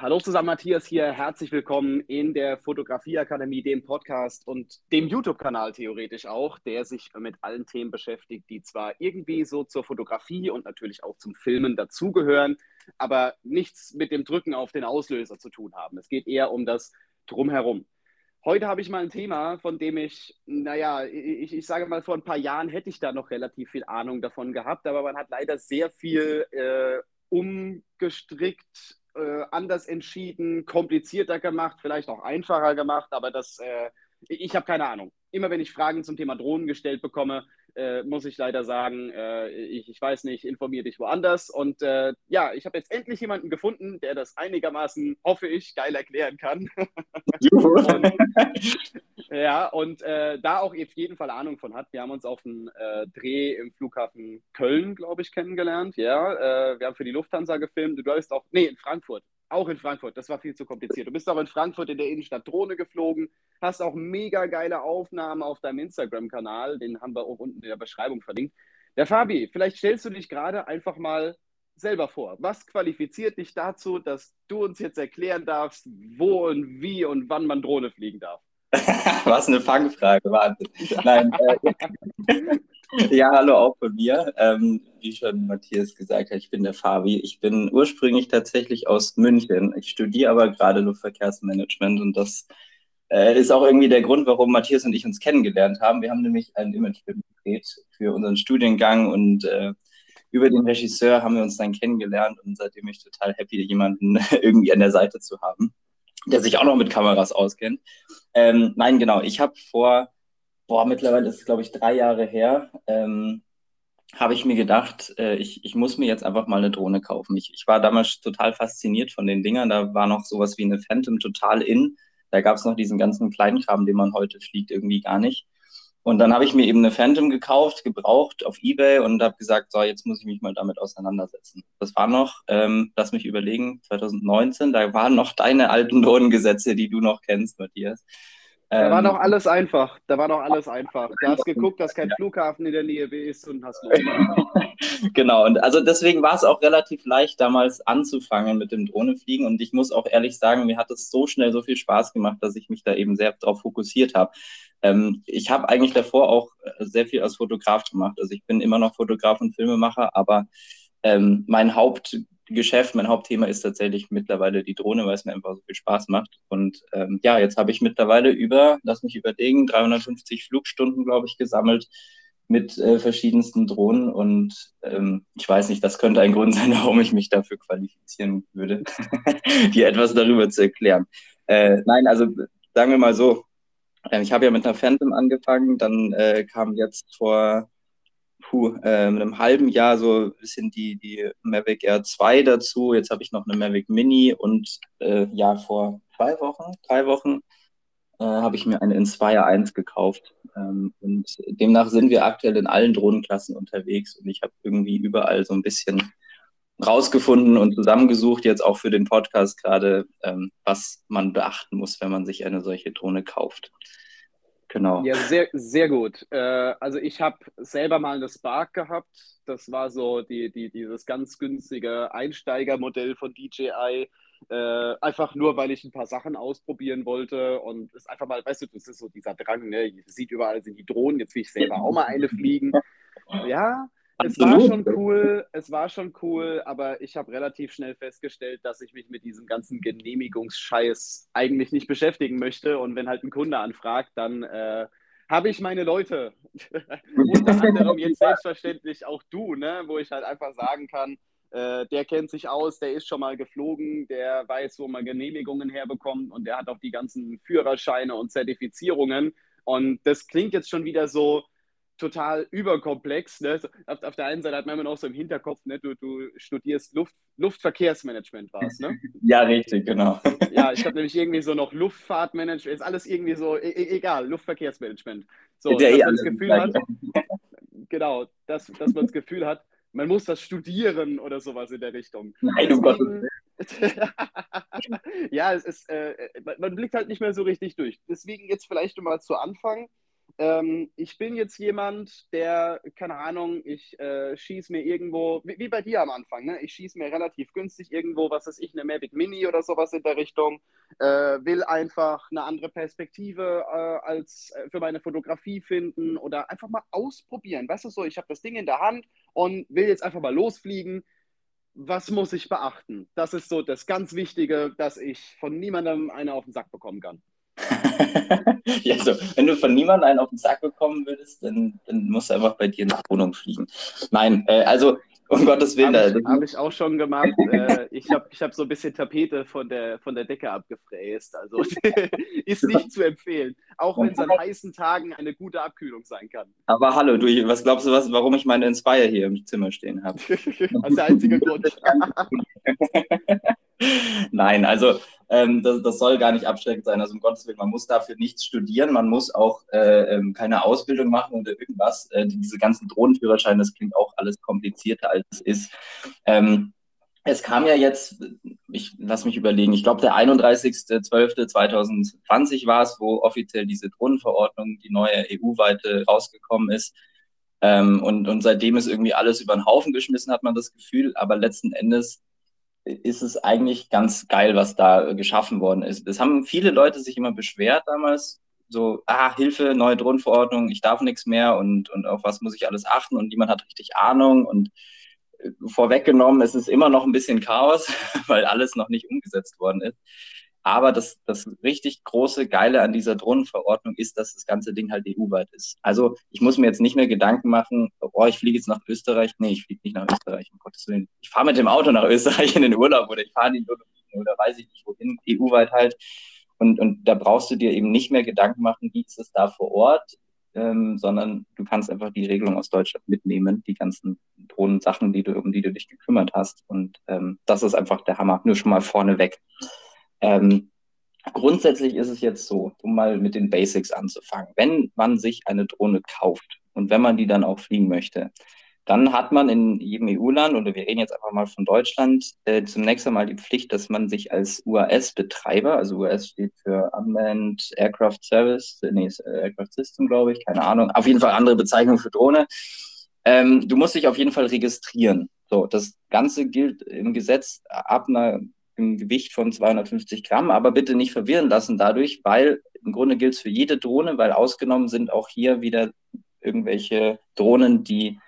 hallo zusammen, Matthias hier. Herzlich willkommen in der Fotografieakademie, dem Podcast und dem YouTube-Kanal theoretisch auch, der sich mit allen Themen beschäftigt, die zwar irgendwie so zur Fotografie und natürlich auch zum Filmen dazugehören, aber nichts mit dem Drücken auf den Auslöser zu tun haben. Es geht eher um das Drumherum. Heute habe ich mal ein Thema, von dem ich, naja, ich, ich sage mal, vor ein paar Jahren hätte ich da noch relativ viel Ahnung davon gehabt, aber man hat leider sehr viel äh, umgestrickt, äh, anders entschieden, komplizierter gemacht, vielleicht auch einfacher gemacht, aber das, äh, ich habe keine Ahnung. Immer wenn ich Fragen zum Thema Drohnen gestellt bekomme, äh, muss ich leider sagen, äh, ich, ich, weiß nicht, informiere dich woanders. Und äh, ja, ich habe jetzt endlich jemanden gefunden, der das einigermaßen, hoffe ich, geil erklären kann. und, ja, und äh, da auch auf jeden Fall Ahnung von hat. Wir haben uns auf einen äh, Dreh im Flughafen Köln, glaube ich, kennengelernt. Ja, äh, wir haben für die Lufthansa gefilmt. Du bist auch, nee, in Frankfurt. Auch in Frankfurt, das war viel zu kompliziert. Du bist aber in Frankfurt in der Innenstadt Drohne geflogen, hast auch mega geile Aufnahmen auf deinem Instagram-Kanal, den haben wir auch unten in der Beschreibung verlinkt. Der Fabi, vielleicht stellst du dich gerade einfach mal selber vor. Was qualifiziert dich dazu, dass du uns jetzt erklären darfst, wo und wie und wann man Drohne fliegen darf? Was eine Fangfrage, Wahnsinn. Nein, äh, ja, hallo auch von mir. Ähm, wie schon Matthias gesagt hat, ich bin der Fabi. Ich bin ursprünglich tatsächlich aus München. Ich studiere aber gerade Luftverkehrsmanagement und das äh, ist auch irgendwie der Grund, warum Matthias und ich uns kennengelernt haben. Wir haben nämlich einen Imagefilm gedreht für unseren Studiengang und äh, über den Regisseur haben wir uns dann kennengelernt und seitdem bin ich total happy, jemanden irgendwie an der Seite zu haben, der sich auch noch mit Kameras auskennt. Ähm, nein, genau. Ich habe vor boah, mittlerweile ist es, glaube ich, drei Jahre her, ähm, habe ich mir gedacht, äh, ich, ich muss mir jetzt einfach mal eine Drohne kaufen. Ich, ich war damals total fasziniert von den Dingern. Da war noch sowas wie eine Phantom total in. Da gab es noch diesen ganzen Kleinkram, den man heute fliegt, irgendwie gar nicht. Und dann habe ich mir eben eine Phantom gekauft, gebraucht auf Ebay und habe gesagt, so, jetzt muss ich mich mal damit auseinandersetzen. Das war noch, ähm, lass mich überlegen, 2019, da waren noch deine alten Drohnengesetze, die du noch kennst, Matthias. Da war ähm, noch alles einfach. Da war noch alles einfach. Du hast geguckt, dass kein Flughafen in der Nähe ist und hast Genau, und also deswegen war es auch relativ leicht, damals anzufangen mit dem Drohnefliegen. Und ich muss auch ehrlich sagen, mir hat es so schnell so viel Spaß gemacht, dass ich mich da eben sehr darauf fokussiert habe. Ähm, ich habe eigentlich davor auch äh, sehr viel als Fotograf gemacht. Also ich bin immer noch Fotograf und Filmemacher, aber ähm, mein Haupt Geschäft, mein Hauptthema ist tatsächlich mittlerweile die Drohne, weil es mir einfach so viel Spaß macht. Und ähm, ja, jetzt habe ich mittlerweile über, lass mich überlegen, 350 Flugstunden, glaube ich, gesammelt mit äh, verschiedensten Drohnen. Und ähm, ich weiß nicht, das könnte ein Grund sein, warum ich mich dafür qualifizieren würde, dir etwas darüber zu erklären. Äh, nein, also sagen wir mal so, äh, ich habe ja mit einer Phantom angefangen, dann äh, kam jetzt vor puh, äh, mit einem halben Jahr so ein bisschen die, die Mavic Air 2 dazu. Jetzt habe ich noch eine Mavic Mini und äh, ja, vor zwei Wochen, drei Wochen äh, habe ich mir eine Inspire 1 gekauft. Ähm, und demnach sind wir aktuell in allen Drohnenklassen unterwegs und ich habe irgendwie überall so ein bisschen rausgefunden und zusammengesucht, jetzt auch für den Podcast gerade, ähm, was man beachten muss, wenn man sich eine solche Drohne kauft. Genau. Ja, sehr, sehr gut. Äh, also ich habe selber mal eine Spark gehabt. Das war so die, die, dieses ganz günstige Einsteigermodell von DJI. Äh, einfach nur, weil ich ein paar Sachen ausprobieren wollte und es einfach mal, weißt du, das ist so dieser Drang, ne? sieht überall sind die Drohnen, jetzt will ich selber auch mal eine fliegen. Ja, es war schon cool, es war schon cool, aber ich habe relativ schnell festgestellt, dass ich mich mit diesem ganzen Genehmigungsscheiß eigentlich nicht beschäftigen möchte. Und wenn halt ein Kunde anfragt, dann äh, habe ich meine Leute. Unter anderem jetzt selbstverständlich auch du, ne? wo ich halt einfach sagen kann, äh, der kennt sich aus, der ist schon mal geflogen, der weiß, wo man Genehmigungen herbekommt und der hat auch die ganzen Führerscheine und Zertifizierungen. Und das klingt jetzt schon wieder so, total überkomplex. Ne? Auf, auf, der einen Seite hat man immer noch so im Hinterkopf, ne? du, du studierst Luft, Luftverkehrsmanagement, war es, ne? Ja, richtig, genau. Ja, ich habe nämlich irgendwie so noch Luftfahrtmanagement, ist alles irgendwie so, e, e egal, Luftverkehrsmanagement. So, dass man das Gefühl hat, genau, dass, dass man das Gefühl hat, man muss das studieren oder sowas in der Richtung. Nein, um Gottes ja, es ist, äh, man blickt halt nicht mehr so richtig durch. Deswegen jetzt vielleicht mal zu Anfang ähm, ich bin jetzt jemand, der, keine Ahnung, ich äh, schieße mir irgendwo, wie, wie, bei dir am Anfang, ne? ich schieße mir relativ günstig irgendwo, was weiß ich, eine Mavic Mini oder sowas in der Richtung, äh, will einfach eine andere Perspektive äh, als äh, für meine Fotografie finden oder einfach mal ausprobieren. Weißt du so, ich habe das Ding in der Hand und will jetzt einfach mal losfliegen. Was muss ich beachten? Das ist so das ganz Wichtige, dass ich von niemandem eine auf den Sack bekommen kann. ja, so, wenn du von niemandem einen auf den Sack bekommen würdest, dann, dann musst du einfach bei dir in die Wohnung fliegen. Nein, äh, also um Gottes Willen. Habe ich, hab ich, auch schon gemacht. äh, ich habe ich hab so ein bisschen Tapete von der, von der Decke abgefräst. Also ist nicht zu empfehlen. Auch wenn es an heißen Tagen eine gute Abkühlung sein kann. Aber hallo, du, was glaubst du, was, warum ich meine Inspire hier im Zimmer stehen habe? das ist der einzige Grund. Nein, also ähm, das, das, soll gar nicht abschreckend sein. Also um Gottes Willen, man muss dafür nichts studieren, man muss auch äh, ähm, keine Ausbildung machen oder irgendwas. Äh, diese ganzen Drohnenführerscheine, das klingt auch alles komplizierter, als es ist. Ähm, es kam ja jetzt, ich lass mich überlegen, ich glaube der 31.12.2020 war es, wo offiziell diese Drohnenverordnung, die neue EU-weite, rausgekommen ist. Ähm, und, und seitdem ist irgendwie alles über den Haufen geschmissen, hat man das Gefühl. Aber letzten Endes ist es eigentlich ganz geil, was da geschaffen worden ist. Es haben viele Leute sich immer beschwert damals, so, ah, Hilfe, neue Drohnenverordnung, ich darf nichts mehr und, und auf was muss ich alles achten und niemand hat richtig Ahnung und äh, vorweggenommen, es ist immer noch ein bisschen Chaos, weil alles noch nicht umgesetzt worden ist. Aber das, das richtig große Geile an dieser Drohnenverordnung ist, dass das ganze Ding halt EU-weit ist. Also ich muss mir jetzt nicht mehr Gedanken machen, oh, ich fliege jetzt nach Österreich. Nee, ich fliege nicht nach Österreich, um Gottes Willen. Ich fahre mit dem Auto nach Österreich in den Urlaub oder ich fahre in den Urlaub oder weiß ich nicht wohin, EU-weit halt. Und, und da brauchst du dir eben nicht mehr Gedanken machen, wie ist es da vor Ort, ähm, sondern du kannst einfach die Regelung aus Deutschland mitnehmen, die ganzen Drohnensachen, die du, um die du dich gekümmert hast. Und ähm, das ist einfach der Hammer, nur schon mal vorneweg. Ähm, grundsätzlich ist es jetzt so, um mal mit den Basics anzufangen. Wenn man sich eine Drohne kauft und wenn man die dann auch fliegen möchte, dann hat man in jedem EU-Land, oder wir reden jetzt einfach mal von Deutschland, äh, zunächst einmal die Pflicht, dass man sich als UAS-Betreiber, also UAS steht für Unmanned Aircraft Service, äh, nee, äh, Aircraft System, glaube ich, keine Ahnung, auf jeden Fall andere Bezeichnung für Drohne. Ähm, du musst dich auf jeden Fall registrieren. So, das Ganze gilt im Gesetz ab einer im Gewicht von 250 Gramm, aber bitte nicht verwirren lassen dadurch, weil im Grunde gilt es für jede Drohne, weil ausgenommen sind auch hier wieder irgendwelche Drohnen, die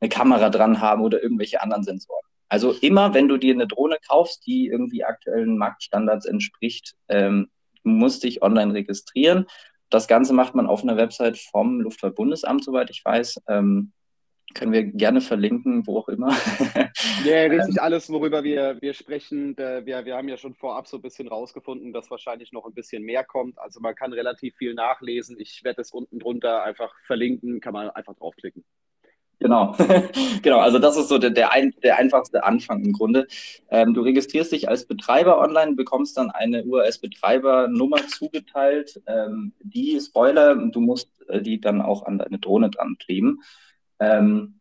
eine Kamera dran haben oder irgendwelche anderen Sensoren. Also immer, wenn du dir eine Drohne kaufst, die irgendwie aktuellen Marktstandards entspricht, ähm, musst dich online registrieren. Das Ganze macht man auf einer Website vom Luftfahrtbundesamt, soweit ich weiß. Ähm, können wir gerne verlinken, wo auch immer. Ja, richtig, ähm, alles, worüber wir, wir sprechen. Wir, wir haben ja schon vorab so ein bisschen rausgefunden, dass wahrscheinlich noch ein bisschen mehr kommt. Also man kann relativ viel nachlesen. Ich werde es unten drunter einfach verlinken, kann man einfach draufklicken. Genau, genau. Also das ist so der, der, ein, der einfachste Anfang im Grunde. Ähm, du registrierst dich als Betreiber online, bekommst dann eine UAS-Betreibernummer zugeteilt. Ähm, die Spoiler, du musst äh, die dann auch an deine Drohne dran kleben ähm,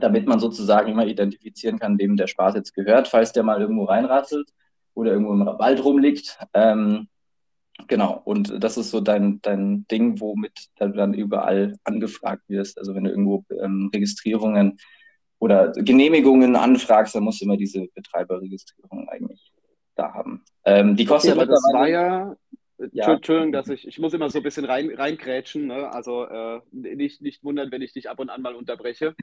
damit man sozusagen immer identifizieren kann, wem der Spaß jetzt gehört, falls der mal irgendwo reinrasselt oder irgendwo im Wald rumliegt. Ähm, genau, und das ist so dein, dein Ding, womit du dann überall angefragt wirst. Also wenn du irgendwo ähm, Registrierungen oder Genehmigungen anfragst, dann musst du immer diese Betreiberregistrierung eigentlich da haben. Ähm, die kostet okay, das war ja ja. Entschuldigung, dass ich, ich muss immer so ein bisschen rein, reingrätschen, ne? also äh, nicht, nicht wundern, wenn ich dich ab und an mal unterbreche.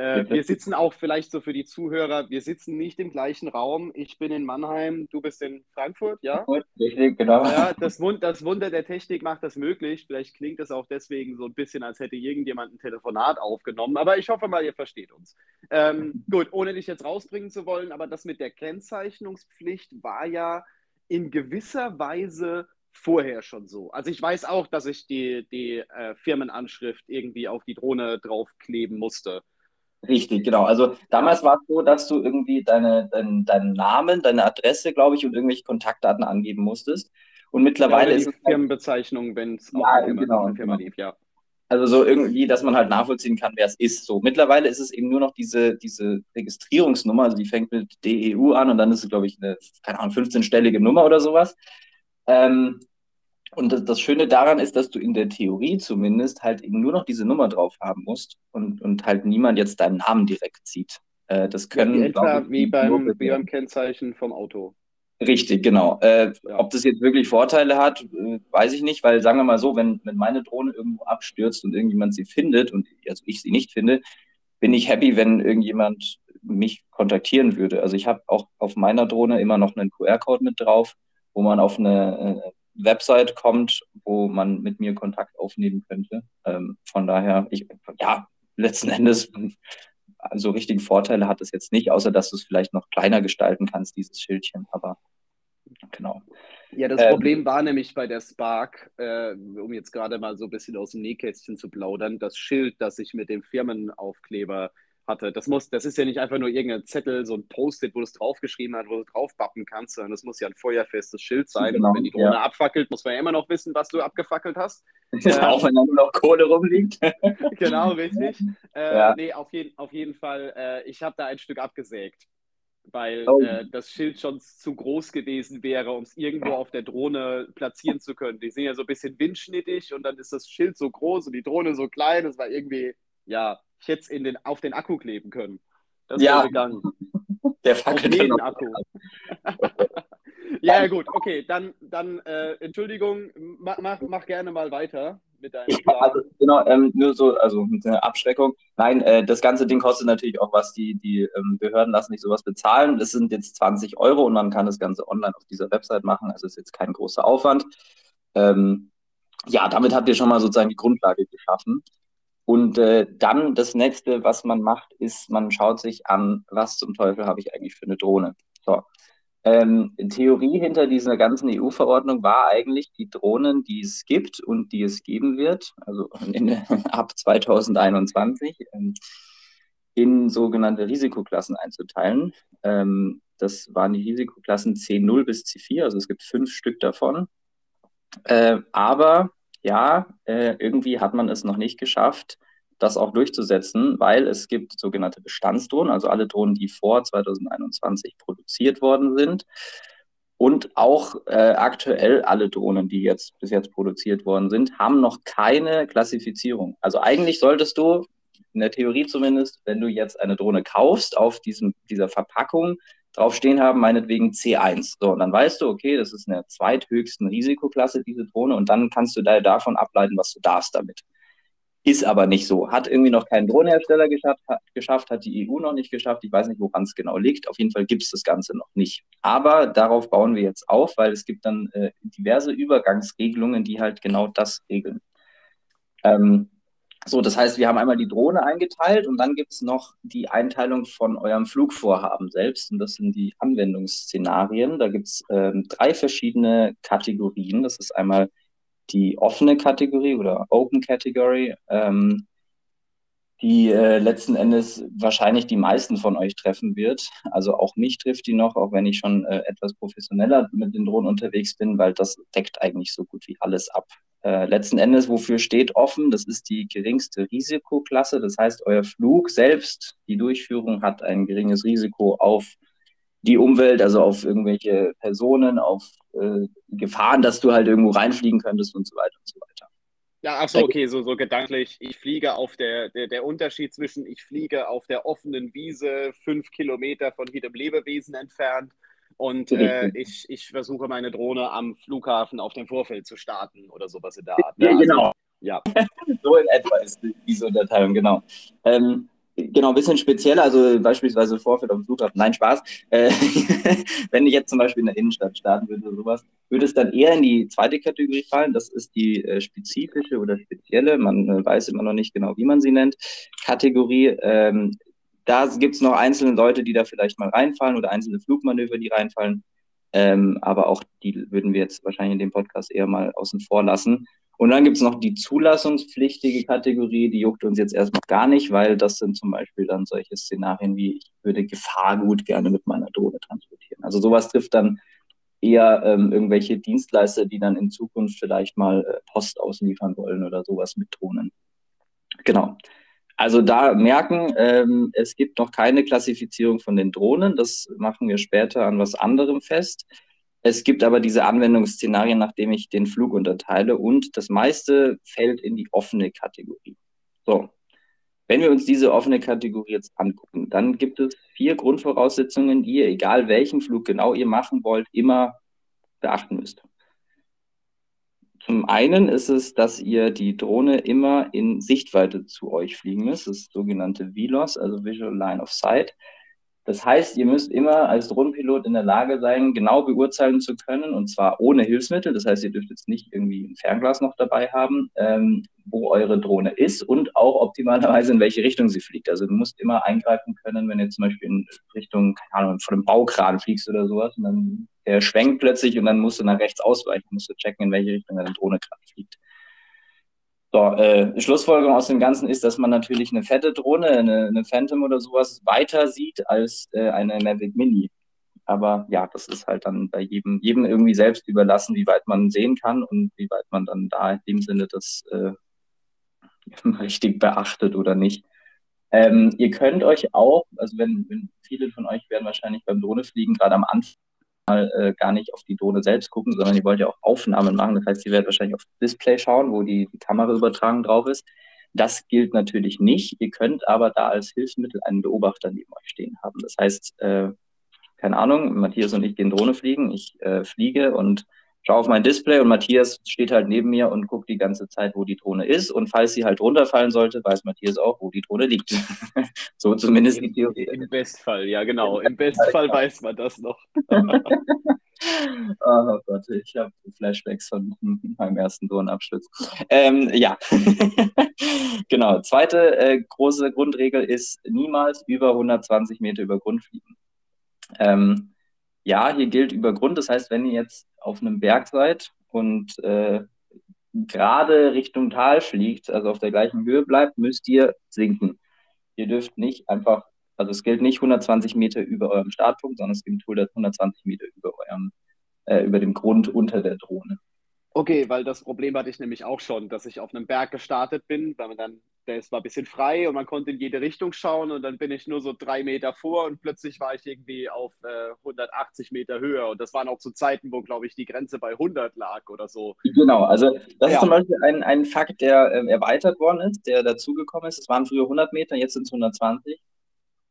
Äh, wir sitzen auch vielleicht so für die Zuhörer, wir sitzen nicht im gleichen Raum. Ich bin in Mannheim, du bist in Frankfurt, ja? Richtig, genau. Ja, das, Wund, das Wunder der Technik macht das möglich. Vielleicht klingt es auch deswegen so ein bisschen, als hätte irgendjemand ein Telefonat aufgenommen, aber ich hoffe mal, ihr versteht uns. Ähm, gut, ohne dich jetzt rausbringen zu wollen, aber das mit der Kennzeichnungspflicht war ja in gewisser Weise vorher schon so. Also ich weiß auch, dass ich die, die äh, Firmenanschrift irgendwie auf die Drohne draufkleben musste. Richtig, genau. Also damals war es so, dass du irgendwie deine, dein, deinen Namen, deine Adresse, glaube ich, und irgendwelche Kontaktdaten angeben musstest. Und mittlerweile ja, ist es. Halt Firmenbezeichnung, wenn es ja, auch Firma, genau, Firma genau. lief, ja. Also so irgendwie, dass man halt nachvollziehen kann, wer es ist. So mittlerweile ist es eben nur noch diese, diese Registrierungsnummer, also die fängt mit DEU an und dann ist es, glaube ich, eine, keine Ahnung, 15-stellige Nummer oder sowas. Ähm, Und das, das, Schöne daran ist, dass du in der Theorie zumindest halt eben nur noch diese Nummer drauf haben musst und, und halt niemand jetzt deinen Namen direkt sieht. Äh, das können. Ja, wie etwa ich, wie, beim, wie beim Kennzeichen vom Auto. Richtig, genau. Äh, ja. Ob das jetzt wirklich Vorteile hat, äh, weiß ich nicht, weil sagen wir mal so, wenn, wenn meine Drohne irgendwo abstürzt und irgendjemand sie findet und also ich sie nicht finde, bin ich happy, wenn irgendjemand mich kontaktieren würde. Also ich habe auch auf meiner Drohne immer noch einen QR-Code mit drauf, wo man auf eine äh, Website kommt, wo man mit mir Kontakt aufnehmen könnte. Ähm, von daher, ich, ja, letzten Endes so richtige Vorteile hat es jetzt nicht, außer dass du es vielleicht noch kleiner gestalten kannst, dieses Schildchen. Aber genau. Ja, das ähm, Problem war nämlich bei der Spark, äh, um jetzt gerade mal so ein bisschen aus dem Nähkästchen zu plaudern, das Schild, das ich mit dem Firmenaufkleber hatte. Das muss, das ist ja nicht einfach nur irgendein Zettel, so ein Post-it, wo du es draufgeschrieben hast, wo du draufbappen kannst, sondern das muss ja ein feuerfestes Schild sein. Genau, und wenn die Drohne ja. abfackelt, muss man ja immer noch wissen, was du abgefackelt hast. Ja, auch wenn da nur noch Kohle rumliegt. genau, richtig. Äh, ja. Nee, auf, jeden, auf jeden Fall, äh, ich habe da ein Stück abgesägt weil oh. äh, das Schild schon zu groß gewesen wäre, um es irgendwo auf der Drohne platzieren zu können. Die sind ja so ein bisschen windschnittig und dann ist das Schild so groß und die Drohne so klein. Das war irgendwie, ja, ich hätte es den, auf den Akku kleben können. Das ja. wäre gegangen. Der auf jeden Akku. ja, gut, okay, dann, dann äh, Entschuldigung, mach, mach, gerne mal weiter mit deinem Plan. Also, genau, ähm, nur so, also eine Abschreckung. Nein, äh, das ganze Ding kostet natürlich auch was. Die, die ähm, Behörden lassen nicht sowas bezahlen. Das sind jetzt 20 Euro und man kann das Ganze online auf dieser Website machen. Also ist jetzt kein großer Aufwand. Ähm, ja, damit habt ihr schon mal sozusagen die Grundlage geschaffen. Und äh, dann das nächste, was man macht, ist, man schaut sich an, was zum Teufel habe ich eigentlich für eine Drohne. So. Ähm, Theorie hinter dieser ganzen EU-Verordnung war eigentlich, die Drohnen, die es gibt und die es geben wird, also in, ab 2021, ähm, in sogenannte Risikoklassen einzuteilen. Ähm, das waren die Risikoklassen C0 bis C4, also es gibt fünf Stück davon. Äh, aber ja, äh, irgendwie hat man es noch nicht geschafft, das auch durchzusetzen, weil es gibt sogenannte Bestandsdrohnen, also alle Drohnen, die vor 2021 produziert worden sind. Und auch äh, aktuell alle Drohnen, die jetzt bis jetzt produziert worden sind, haben noch keine Klassifizierung. Also eigentlich solltest du, in der Theorie zumindest, wenn du jetzt eine Drohne kaufst, auf diesem, dieser Verpackung draufstehen haben, meinetwegen C1. So, und dann weißt du, okay, das ist eine zweithöchsten Risikoklasse, diese Drohne, und dann kannst du da davon ableiten, was du darfst damit. Ist aber nicht so. Hat irgendwie noch kein Drohnenhersteller geschafft hat, geschafft, hat die EU noch nicht geschafft. Ich weiß nicht, woran es genau liegt. Auf jeden Fall gibt es das Ganze noch nicht. Aber darauf bauen wir jetzt auf, weil es gibt dann äh, diverse Übergangsregelungen, die halt genau das regeln. Ähm, so, das heißt, wir haben einmal die Drohne eingeteilt und dann gibt es noch die Einteilung von eurem Flugvorhaben selbst. Und das sind die Anwendungsszenarien. Da gibt es ähm, drei verschiedene Kategorien. Das ist einmal die offene Kategorie oder Open Category, ähm, die äh, letzten Endes wahrscheinlich die meisten von euch treffen wird. Also auch mich trifft die noch, auch wenn ich schon äh, etwas professioneller mit den Drohnen unterwegs bin, weil das deckt eigentlich so gut wie alles ab. Äh, letzten Endes, wofür steht offen? Das ist die geringste Risikoklasse. Das heißt, euer Flug selbst, die Durchführung hat ein geringes Risiko auf die Umwelt, also auf irgendwelche Personen, auf äh, Gefahren, dass du halt irgendwo reinfliegen könntest und so weiter und so weiter. Ja, ach so, okay, so, so gedanklich. Ich fliege auf der, der, der Unterschied zwischen, ich fliege auf der offenen Wiese fünf Kilometer von jedem Lebewesen entfernt und äh, ich, ich versuche meine Drohne am Flughafen auf dem Vorfeld zu starten oder sowas in der Art. Ne? Ja, genau. Also, ja. so in etwa ist diese Unterteilung, genau. Ähm, Genau, ein bisschen spezieller, also beispielsweise Vorfeld dem Flughafen. Nein, Spaß. Äh, wenn ich jetzt zum Beispiel in der Innenstadt starten würde oder sowas, würde es dann eher in die zweite Kategorie fallen. Das ist die äh, spezifische oder spezielle, man äh, weiß immer noch nicht genau, wie man sie nennt, Kategorie. Ähm, da gibt es noch einzelne Leute, die da vielleicht mal reinfallen oder einzelne Flugmanöver, die reinfallen. Ähm, aber auch die würden wir jetzt wahrscheinlich in dem Podcast eher mal außen vor lassen. Und dann gibt es noch die zulassungspflichtige Kategorie, die juckt uns jetzt erstmal gar nicht, weil das sind zum Beispiel dann solche Szenarien wie, ich würde Gefahrgut gerne mit meiner Drohne transportieren. Also sowas trifft dann eher ähm, irgendwelche Dienstleister, die dann in Zukunft vielleicht mal äh, Post ausliefern wollen oder sowas mit Drohnen. Genau. Also da merken, ähm, es gibt noch keine Klassifizierung von den Drohnen. Das machen wir später an was anderem fest. Es gibt aber diese Anwendungsszenarien, nachdem ich den Flug unterteile und das meiste fällt in die offene Kategorie. So, wenn wir uns diese offene Kategorie jetzt angucken, dann gibt es vier Grundvoraussetzungen, die ihr, egal welchen Flug genau ihr machen wollt, immer beachten müsst. Zum einen ist es, dass ihr die Drohne immer in Sichtweite zu euch fliegen müsst. Das ist sogenannte VLOS, also Visual Line of Sight. Das heißt, ihr müsst immer als Drohnenpilot in der Lage sein, genau beurteilen zu können, und zwar ohne Hilfsmittel. Das heißt, ihr dürft jetzt nicht irgendwie ein Fernglas noch dabei haben, ähm, wo eure Drohne ist und auch optimalerweise in welche Richtung sie fliegt. Also du musst immer eingreifen können, wenn ihr zum Beispiel in Richtung, keine Ahnung, von einem Baukran fliegst oder sowas und dann der schwenkt plötzlich und dann musst du nach rechts ausweichen, musst du checken, in welche Richtung deine Drohne gerade fliegt. So, äh, Schlussfolgerung aus dem Ganzen ist, dass man natürlich eine fette Drohne, eine, eine Phantom oder sowas, weiter sieht als äh, eine Mavic Mini. Aber ja, das ist halt dann bei jedem, jedem irgendwie selbst überlassen, wie weit man sehen kann und wie weit man dann da in dem Sinne das äh, richtig beachtet oder nicht. Ähm, ihr könnt euch auch, also wenn, wenn viele von euch werden wahrscheinlich beim Drohnefliegen gerade am Anfang äh, gar nicht auf die Drohne selbst gucken, sondern ihr wollt ja auch Aufnahmen machen. Das heißt, ihr werdet wahrscheinlich auf das Display schauen, wo die, die Kameraübertragung drauf ist. Das gilt natürlich nicht. Ihr könnt aber da als Hilfsmittel einen Beobachter neben euch stehen haben. Das heißt, äh, keine Ahnung, Matthias und ich gehen Drohne fliegen. Ich äh, fliege und schaue auf mein Display und Matthias steht halt neben mir und guckt die ganze Zeit, wo die Drohne ist. Und falls sie halt runterfallen sollte, weiß Matthias auch, wo die Drohne liegt. so zumindest Im, die Theorie. Im Bestfall, ja genau. Im Bestfall weiß man das noch. oh Gott, ich habe Flashbacks von meinem ersten Drohnenabschluss. Ähm, ja, genau. Zweite äh, große Grundregel ist niemals über 120 Meter über Grund fliegen. Ähm, ja, hier gilt über Grund. Das heißt, wenn ihr jetzt auf einem Berg seid und äh, gerade Richtung Tal fliegt, also auf der gleichen Höhe bleibt, müsst ihr sinken. Ihr dürft nicht einfach, also es gilt nicht 120 Meter über eurem Startpunkt, sondern es gilt 120 Meter über eurem, äh, über dem Grund unter der Drohne. Okay, weil das Problem hatte ich nämlich auch schon, dass ich auf einem Berg gestartet bin, weil man dann, der war ein bisschen frei und man konnte in jede Richtung schauen und dann bin ich nur so drei Meter vor und plötzlich war ich irgendwie auf äh, 180 Meter höher und das waren auch zu Zeiten, wo, glaube ich, die Grenze bei 100 lag oder so. Genau, also das ja. ist zum Beispiel ein, ein Fakt, der äh, erweitert worden ist, der dazugekommen ist. Es waren früher 100 Meter, jetzt sind es 120.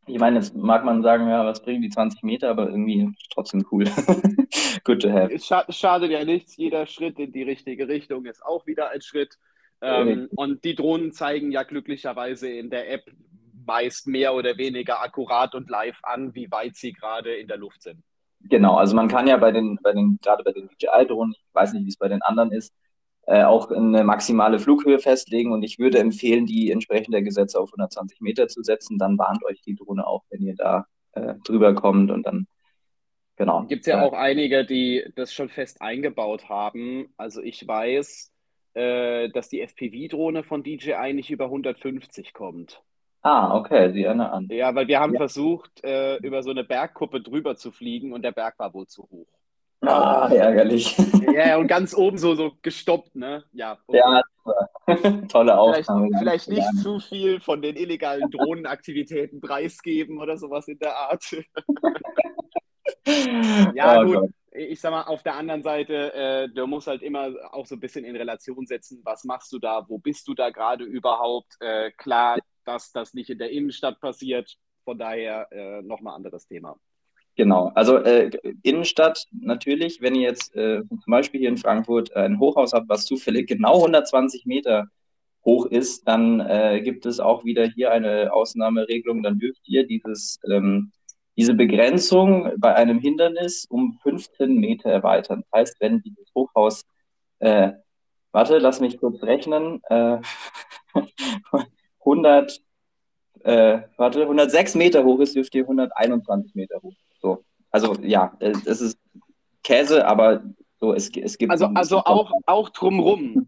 Ich meine, jetzt mag man sagen, ja, was bringen die 20 Meter, aber irgendwie trotzdem cool. Good to have. Es schadet ja nichts, jeder Schritt in die richtige Richtung ist auch wieder ein Schritt. Ähm, und die Drohnen zeigen ja glücklicherweise in der App meist mehr oder weniger akkurat und live an, wie weit sie gerade in der Luft sind. Genau, also man kann ja bei den, bei den gerade bei den DJI-Drohnen, ich weiß nicht, wie es bei den anderen ist, äh, auch eine maximale Flughöhe festlegen und ich würde empfehlen, die entsprechend der Gesetze auf 120 Meter zu setzen. Dann warnt euch die Drohne auch, wenn ihr da äh, drüber kommt und dann genau. Gibt es ja auch einige, die das schon fest eingebaut haben. Also ich weiß, äh, dass die FPV-Drohne von DJI nicht über 150 kommt. Ah, okay, sie erinnern an. Ja, weil wir haben ja. versucht, äh, über so eine Bergkuppe drüber zu fliegen und der Berg war wohl zu hoch. Ah, ärgerlich. Ja, und ganz oben so, so gestoppt, ne? Ja, okay. ja tolle Aufnahme. Vielleicht, vielleicht nicht zu viel von den illegalen Drohnenaktivitäten preisgeben oder sowas in der Art. ja, oh, gut. Gott. Ich sag mal, auf der anderen Seite, äh, du musst halt immer auch so ein bisschen in Relation setzen, was machst du da, wo bist du da gerade überhaupt? Äh, klar, dass das nicht in der Innenstadt passiert, von daher äh, nochmal anderes Thema. Genau, also äh, Innenstadt natürlich, wenn ihr jetzt äh, zum Beispiel hier in Frankfurt ein Hochhaus habt, was zufällig genau 120 Meter hoch ist, dann äh, gibt es auch wieder hier eine Ausnahmeregelung, dann dürft ihr dieses, ähm, diese Begrenzung bei einem Hindernis um 15 Meter erweitern. Das heißt, wenn dieses Hochhaus, äh, warte, lass mich kurz rechnen, 100, äh, warte, 106 Meter hoch ist, dürft ihr 121 Meter hoch. So. Also ja, es ist Käse, aber so, es, es gibt. Also, also auch, auch drumrum.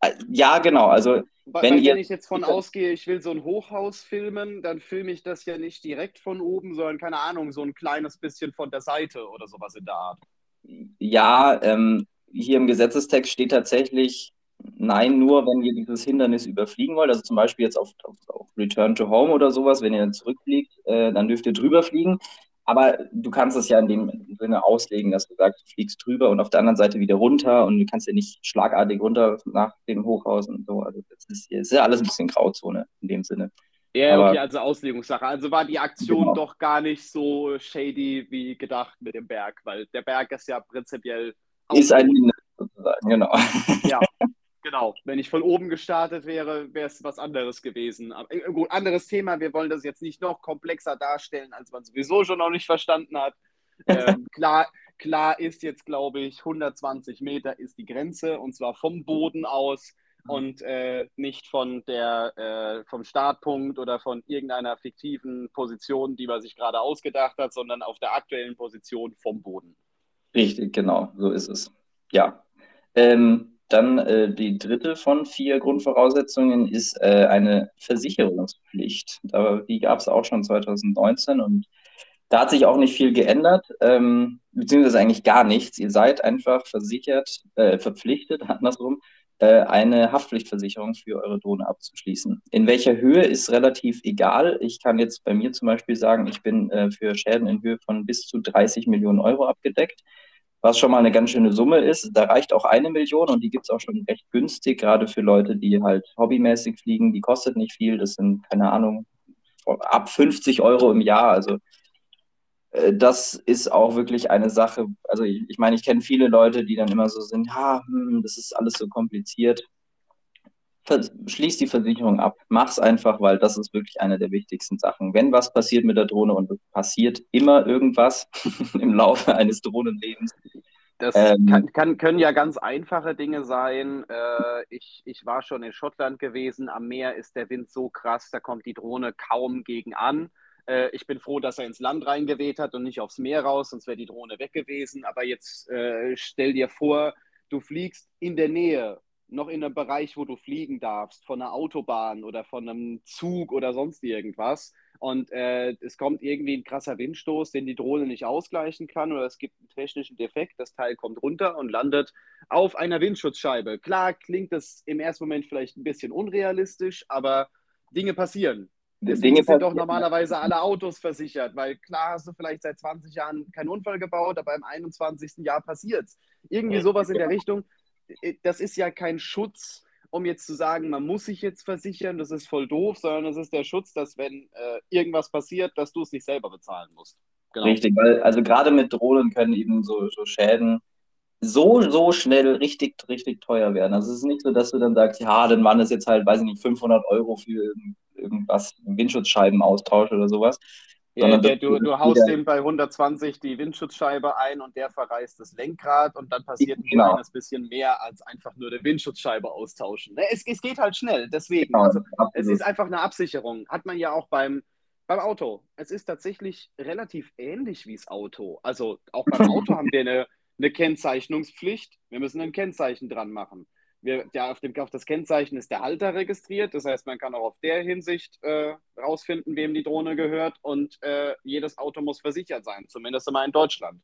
Äh, ja, genau. Also wenn, Weil, ihr, wenn ich jetzt von ausgehe, ich will so ein Hochhaus filmen, dann filme ich das ja nicht direkt von oben, sondern keine Ahnung, so ein kleines bisschen von der Seite oder sowas in der Art. Ja, ähm, hier im Gesetzestext steht tatsächlich, nein, nur wenn ihr dieses Hindernis überfliegen wollt, also zum Beispiel jetzt auf, auf, auf Return to Home oder sowas, wenn ihr dann zurückfliegt, äh, dann dürft ihr drüber fliegen. Aber du kannst es ja in dem Sinne auslegen, dass du sagst, du fliegst drüber und auf der anderen Seite wieder runter und du kannst ja nicht schlagartig runter nach dem Hochhaus und so. Also das ist, das ist ja alles ein bisschen Grauzone in dem Sinne. Ja, Aber, okay, also Auslegungssache. Also war die Aktion genau. doch gar nicht so shady wie gedacht mit dem Berg, weil der Berg ist ja prinzipiell. Ist ein Hindernis sozusagen, genau. Ja, genau. Wenn ich von oben gestartet wäre, wäre es was anderes gewesen. Aber, äh, gut, anderes Thema. Wir wollen das jetzt nicht noch komplexer darstellen, als man sowieso schon noch nicht verstanden hat. Ähm, klar, klar ist jetzt, glaube ich, 120 Meter ist die Grenze und zwar vom Boden aus und äh, nicht von der, äh, vom Startpunkt oder von irgendeiner fiktiven Position, die man sich gerade ausgedacht hat, sondern auf der aktuellen Position vom Boden. Richtig, genau, so ist es. Ja. Ähm, dann äh, die dritte von vier Grundvoraussetzungen ist äh, eine Versicherungspflicht. Da, die gab es auch schon 2019 und da hat sich auch nicht viel geändert, ähm, beziehungsweise eigentlich gar nichts. Ihr seid einfach versichert, äh, verpflichtet, andersrum, äh, eine Haftpflichtversicherung für eure Drohne abzuschließen. In welcher Höhe ist relativ egal. Ich kann jetzt bei mir zum Beispiel sagen, ich bin äh, für Schäden in Höhe von bis zu 30 Millionen Euro abgedeckt, was schon mal eine ganz schöne Summe ist. Da reicht auch eine Million und die gibt es auch schon recht günstig, gerade für Leute, die halt hobbymäßig fliegen. Die kostet nicht viel, das sind, keine Ahnung, ab 50 Euro im Jahr. Also äh, das ist auch wirklich eine Sache. Also ich, ich meine, ich kenne viele Leute, die dann immer so sind, ja, hm, das ist alles so kompliziert. Schließ die Versicherung ab. Mach's einfach, weil das ist wirklich eine der wichtigsten Sachen. Wenn was passiert mit der Drohne und es passiert immer irgendwas im Laufe eines Drohnenlebens. Das ähm, kann, kann, können ja ganz einfache Dinge sein. Äh, ich, ich war schon in Schottland gewesen. Am Meer ist der Wind so krass, da kommt die Drohne kaum gegen an. Äh, ich bin froh, dass er ins Land reingeweht hat und nicht aufs Meer raus, sonst wäre die Drohne weg gewesen. Aber jetzt äh, stell dir vor, du fliegst in der Nähe, noch in einem Bereich, wo du fliegen darfst, von einer Autobahn oder von einem Zug oder sonst irgendwas. Und äh, es kommt irgendwie ein krasser Windstoß, den die Drohne nicht ausgleichen kann, oder es gibt einen technischen Defekt, das Teil kommt runter und landet auf einer Windschutzscheibe. Klar klingt das im ersten Moment vielleicht ein bisschen unrealistisch, aber Dinge passieren. Deswegen Dinge sind doch normalerweise alle Autos versichert, weil klar hast du vielleicht seit 20 Jahren keinen Unfall gebaut, aber im 21. Jahr passiert es. Irgendwie sowas in der Richtung. Äh, das ist ja kein Schutz, um jetzt zu sagen, man muss sich jetzt versichern, das ist voll doof, sondern es ist der Schutz, dass wenn äh, irgendwas passiert, dass du es nicht selber bezahlen musst. Genau. Richtig, weil also gerade mit Drohnen können eben so, so Schäden so, so schnell richtig, richtig teuer werden. Also es ist nicht so, dass du dann sagst, ja, dann waren es jetzt halt, weiß ich nicht, 500 Euro für irgendwas, Windschutzscheibenaustausch oder sowas. Ja, der, du, du haust dem bei 120 die Windschutzscheibe ein und der verreißt das Lenkrad und dann passiert genau. ein kleines bisschen mehr als einfach nur der Windschutzscheibe austauschen. Ne, es, es geht halt schnell, deswegen. Genau, also, es ist einfach eine Absicherung. Hat man ja auch beim, beim Auto. Es ist tatsächlich relativ ähnlich wie das Auto. Also auch beim Auto haben wir eine, eine Kennzeichnungspflicht. Wir müssen ein Kennzeichen dran machen. Wir, ja, auf, dem, auf das Kennzeichen ist der Halter registriert. Das heißt, man kann auch auf der Hinsicht äh, rausfinden, wem die Drohne gehört. Und äh, jedes Auto muss versichert sein, zumindest immer in Deutschland.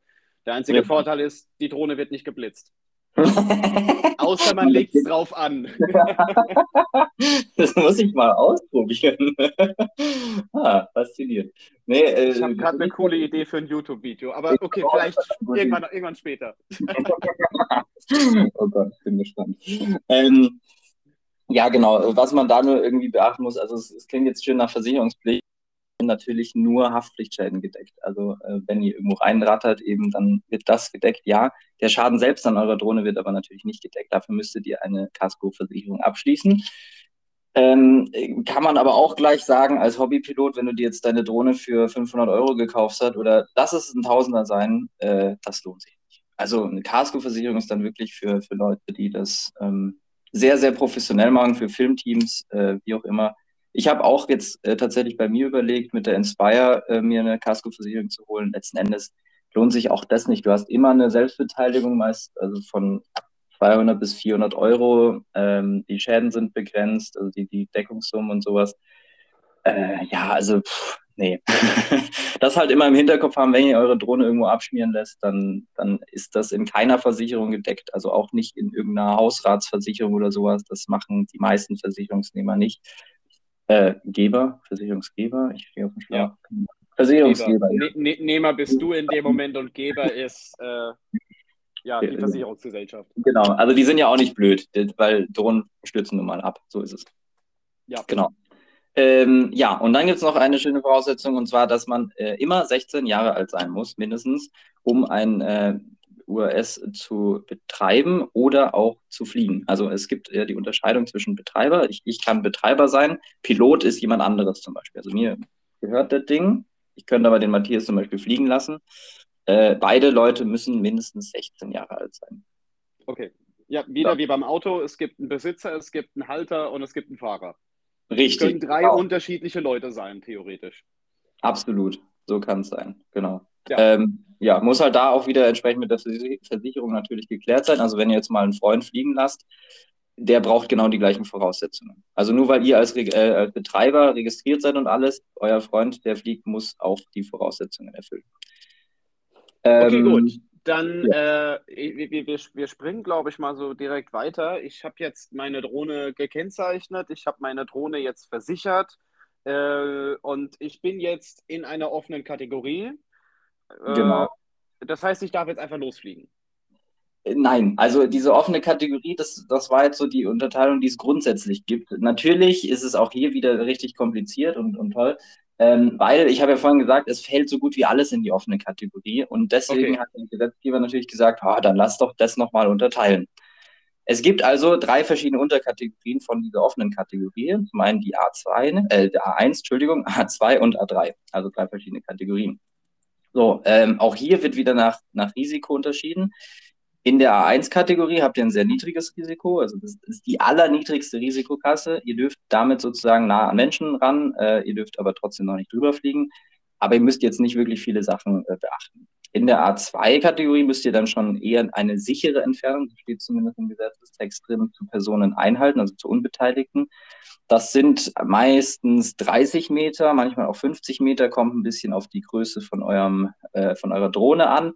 Der einzige ja. Vorteil ist, die Drohne wird nicht geblitzt. Außer man legt es drauf an. das muss ich mal ausprobieren. ah, faszinierend. Nee, äh, ich habe gerade eine coole Idee für ein YouTube-Video, aber okay, vielleicht irgendwann, irgendwann später. oh Gott, ich bin gespannt. Ähm, ja, genau. Was man da nur irgendwie beachten muss, also es, es klingt jetzt schön nach Versicherungspflicht natürlich nur Haftpflichtschäden gedeckt. Also äh, wenn ihr irgendwo reinrattert, eben dann wird das gedeckt. Ja, der Schaden selbst an eurer Drohne wird aber natürlich nicht gedeckt. Dafür müsstet ihr eine Casco-Versicherung abschließen. Ähm, kann man aber auch gleich sagen, als Hobbypilot, wenn du dir jetzt deine Drohne für 500 Euro gekauft hast oder lass es ein Tausender sein, äh, das lohnt sich nicht. Also eine Casco-Versicherung ist dann wirklich für, für Leute, die das ähm, sehr, sehr professionell machen, für Filmteams, äh, wie auch immer. Ich habe auch jetzt äh, tatsächlich bei mir überlegt, mit der Inspire äh, mir eine Casco-Versicherung zu holen. Letzten Endes lohnt sich auch das nicht. Du hast immer eine Selbstbeteiligung, meist also von 200 bis 400 Euro. Ähm, die Schäden sind begrenzt, also die, die Deckungssummen und sowas. Äh, ja, also pff, nee. das halt immer im Hinterkopf haben, wenn ihr eure Drohne irgendwo abschmieren lässt, dann, dann ist das in keiner Versicherung gedeckt, also auch nicht in irgendeiner Hausratsversicherung oder sowas. Das machen die meisten Versicherungsnehmer nicht. Äh, Geber, Versicherungsgeber, ich stehe auf dem Schlauch. Ja. Versicherungsgeber. Ne, ne, Nehmer bist du in dem Moment und Geber ist äh, ja die Versicherungsgesellschaft. Genau, also die sind ja auch nicht blöd, weil Drohnen stürzen nun mal ab. So ist es. Ja. Genau. Ähm, ja, und dann gibt es noch eine schöne Voraussetzung, und zwar, dass man äh, immer 16 Jahre alt sein muss, mindestens, um ein äh, URS zu betreiben oder auch zu fliegen. Also es gibt ja die Unterscheidung zwischen Betreiber. Ich, ich kann Betreiber sein, Pilot ist jemand anderes zum Beispiel. Also mir gehört das Ding. Ich könnte aber den Matthias zum Beispiel fliegen lassen. Äh, beide Leute müssen mindestens 16 Jahre alt sein. Okay. Ja, wieder ja. wie beim Auto. Es gibt einen Besitzer, es gibt einen Halter und es gibt einen Fahrer. Richtig. Es können drei genau. unterschiedliche Leute sein, theoretisch. Absolut. So kann es sein. Genau. Ja. Ähm, ja, muss halt da auch wieder entsprechend mit der Versicherung natürlich geklärt sein. Also wenn ihr jetzt mal einen Freund fliegen lasst, der braucht genau die gleichen Voraussetzungen. Also nur weil ihr als, äh, als Betreiber registriert seid und alles, euer Freund, der fliegt, muss auch die Voraussetzungen erfüllen. Okay, ähm, gut. Dann, ja. äh, wir, wir, wir springen, glaube ich, mal so direkt weiter. Ich habe jetzt meine Drohne gekennzeichnet, ich habe meine Drohne jetzt versichert äh, und ich bin jetzt in einer offenen Kategorie. Äh, genau. Das heißt, ich darf jetzt einfach losfliegen. Nein, also diese offene Kategorie, das, das war jetzt so die Unterteilung, die es grundsätzlich gibt. Natürlich ist es auch hier wieder richtig kompliziert und, und toll, ähm, weil ich habe ja vorhin gesagt, es fällt so gut wie alles in die offene Kategorie und deswegen okay. hat der Gesetzgeber natürlich gesagt, oh, dann lass doch das nochmal unterteilen. Es gibt also drei verschiedene Unterkategorien von dieser offenen Kategorie. Zum einen die A2, äh, A1, Entschuldigung, A2 und A3, also drei verschiedene Kategorien. So, ähm, auch hier wird wieder nach, nach Risiko unterschieden. In der A1-Kategorie habt ihr ein sehr niedriges Risiko, also das ist die allerniedrigste Risikokasse. Ihr dürft damit sozusagen nah an Menschen ran, äh, ihr dürft aber trotzdem noch nicht drüber fliegen, aber ihr müsst jetzt nicht wirklich viele Sachen äh, beachten. In der A2-Kategorie müsst ihr dann schon eher eine sichere Entfernung, das steht zumindest im Gesetzestext drin, zu Personen einhalten, also zu Unbeteiligten. Das sind meistens 30 Meter, manchmal auch 50 Meter, kommt ein bisschen auf die Größe von, eurem, äh, von eurer Drohne an.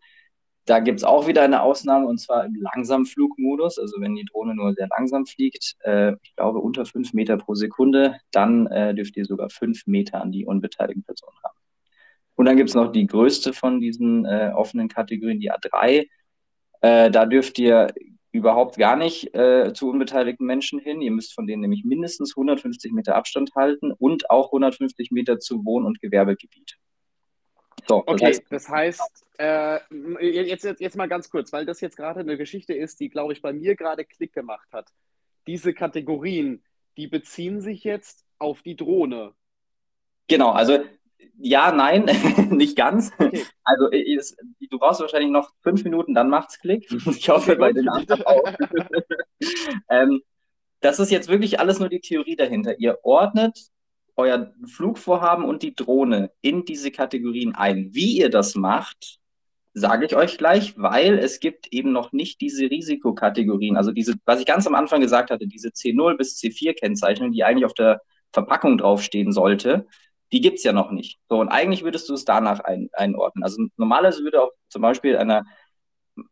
Da gibt es auch wieder eine Ausnahme und zwar im Langsamflugmodus. Also wenn die Drohne nur sehr langsam fliegt, äh, ich glaube unter 5 Meter pro Sekunde, dann äh, dürft ihr sogar 5 Meter an die unbeteiligten Personen haben. Und dann gibt es noch die größte von diesen äh, offenen Kategorien, die A3. Äh, da dürft ihr überhaupt gar nicht äh, zu unbeteiligten Menschen hin. Ihr müsst von denen nämlich mindestens 150 Meter Abstand halten und auch 150 Meter zu Wohn- und Gewerbegebiet. So, okay, heißt, das heißt, äh, jetzt, jetzt, jetzt mal ganz kurz, weil das jetzt gerade eine Geschichte ist, die, glaube ich, bei mir gerade Klick gemacht hat. Diese Kategorien, die beziehen sich jetzt auf die Drohne. Genau, also ja, nein, nicht ganz. Okay. Also ist, du brauchst wahrscheinlich noch fünf Minuten, dann macht's Klick. Ich hoffe bei den anderen auch. ähm, das ist jetzt wirklich alles nur die Theorie dahinter. Ihr ordnet euer Flugvorhaben und die Drohne in diese Kategorien ein. Wie ihr das macht, sage ich euch gleich, weil es gibt eben noch nicht diese Risikokategorien, also diese, was ich ganz am Anfang gesagt hatte, diese C0 bis C4 Kennzeichnung, die eigentlich auf der Verpackung draufstehen sollte, die gibt es ja noch nicht. So, und eigentlich würdest du es danach ein, einordnen. Also normalerweise würde auch zum Beispiel einer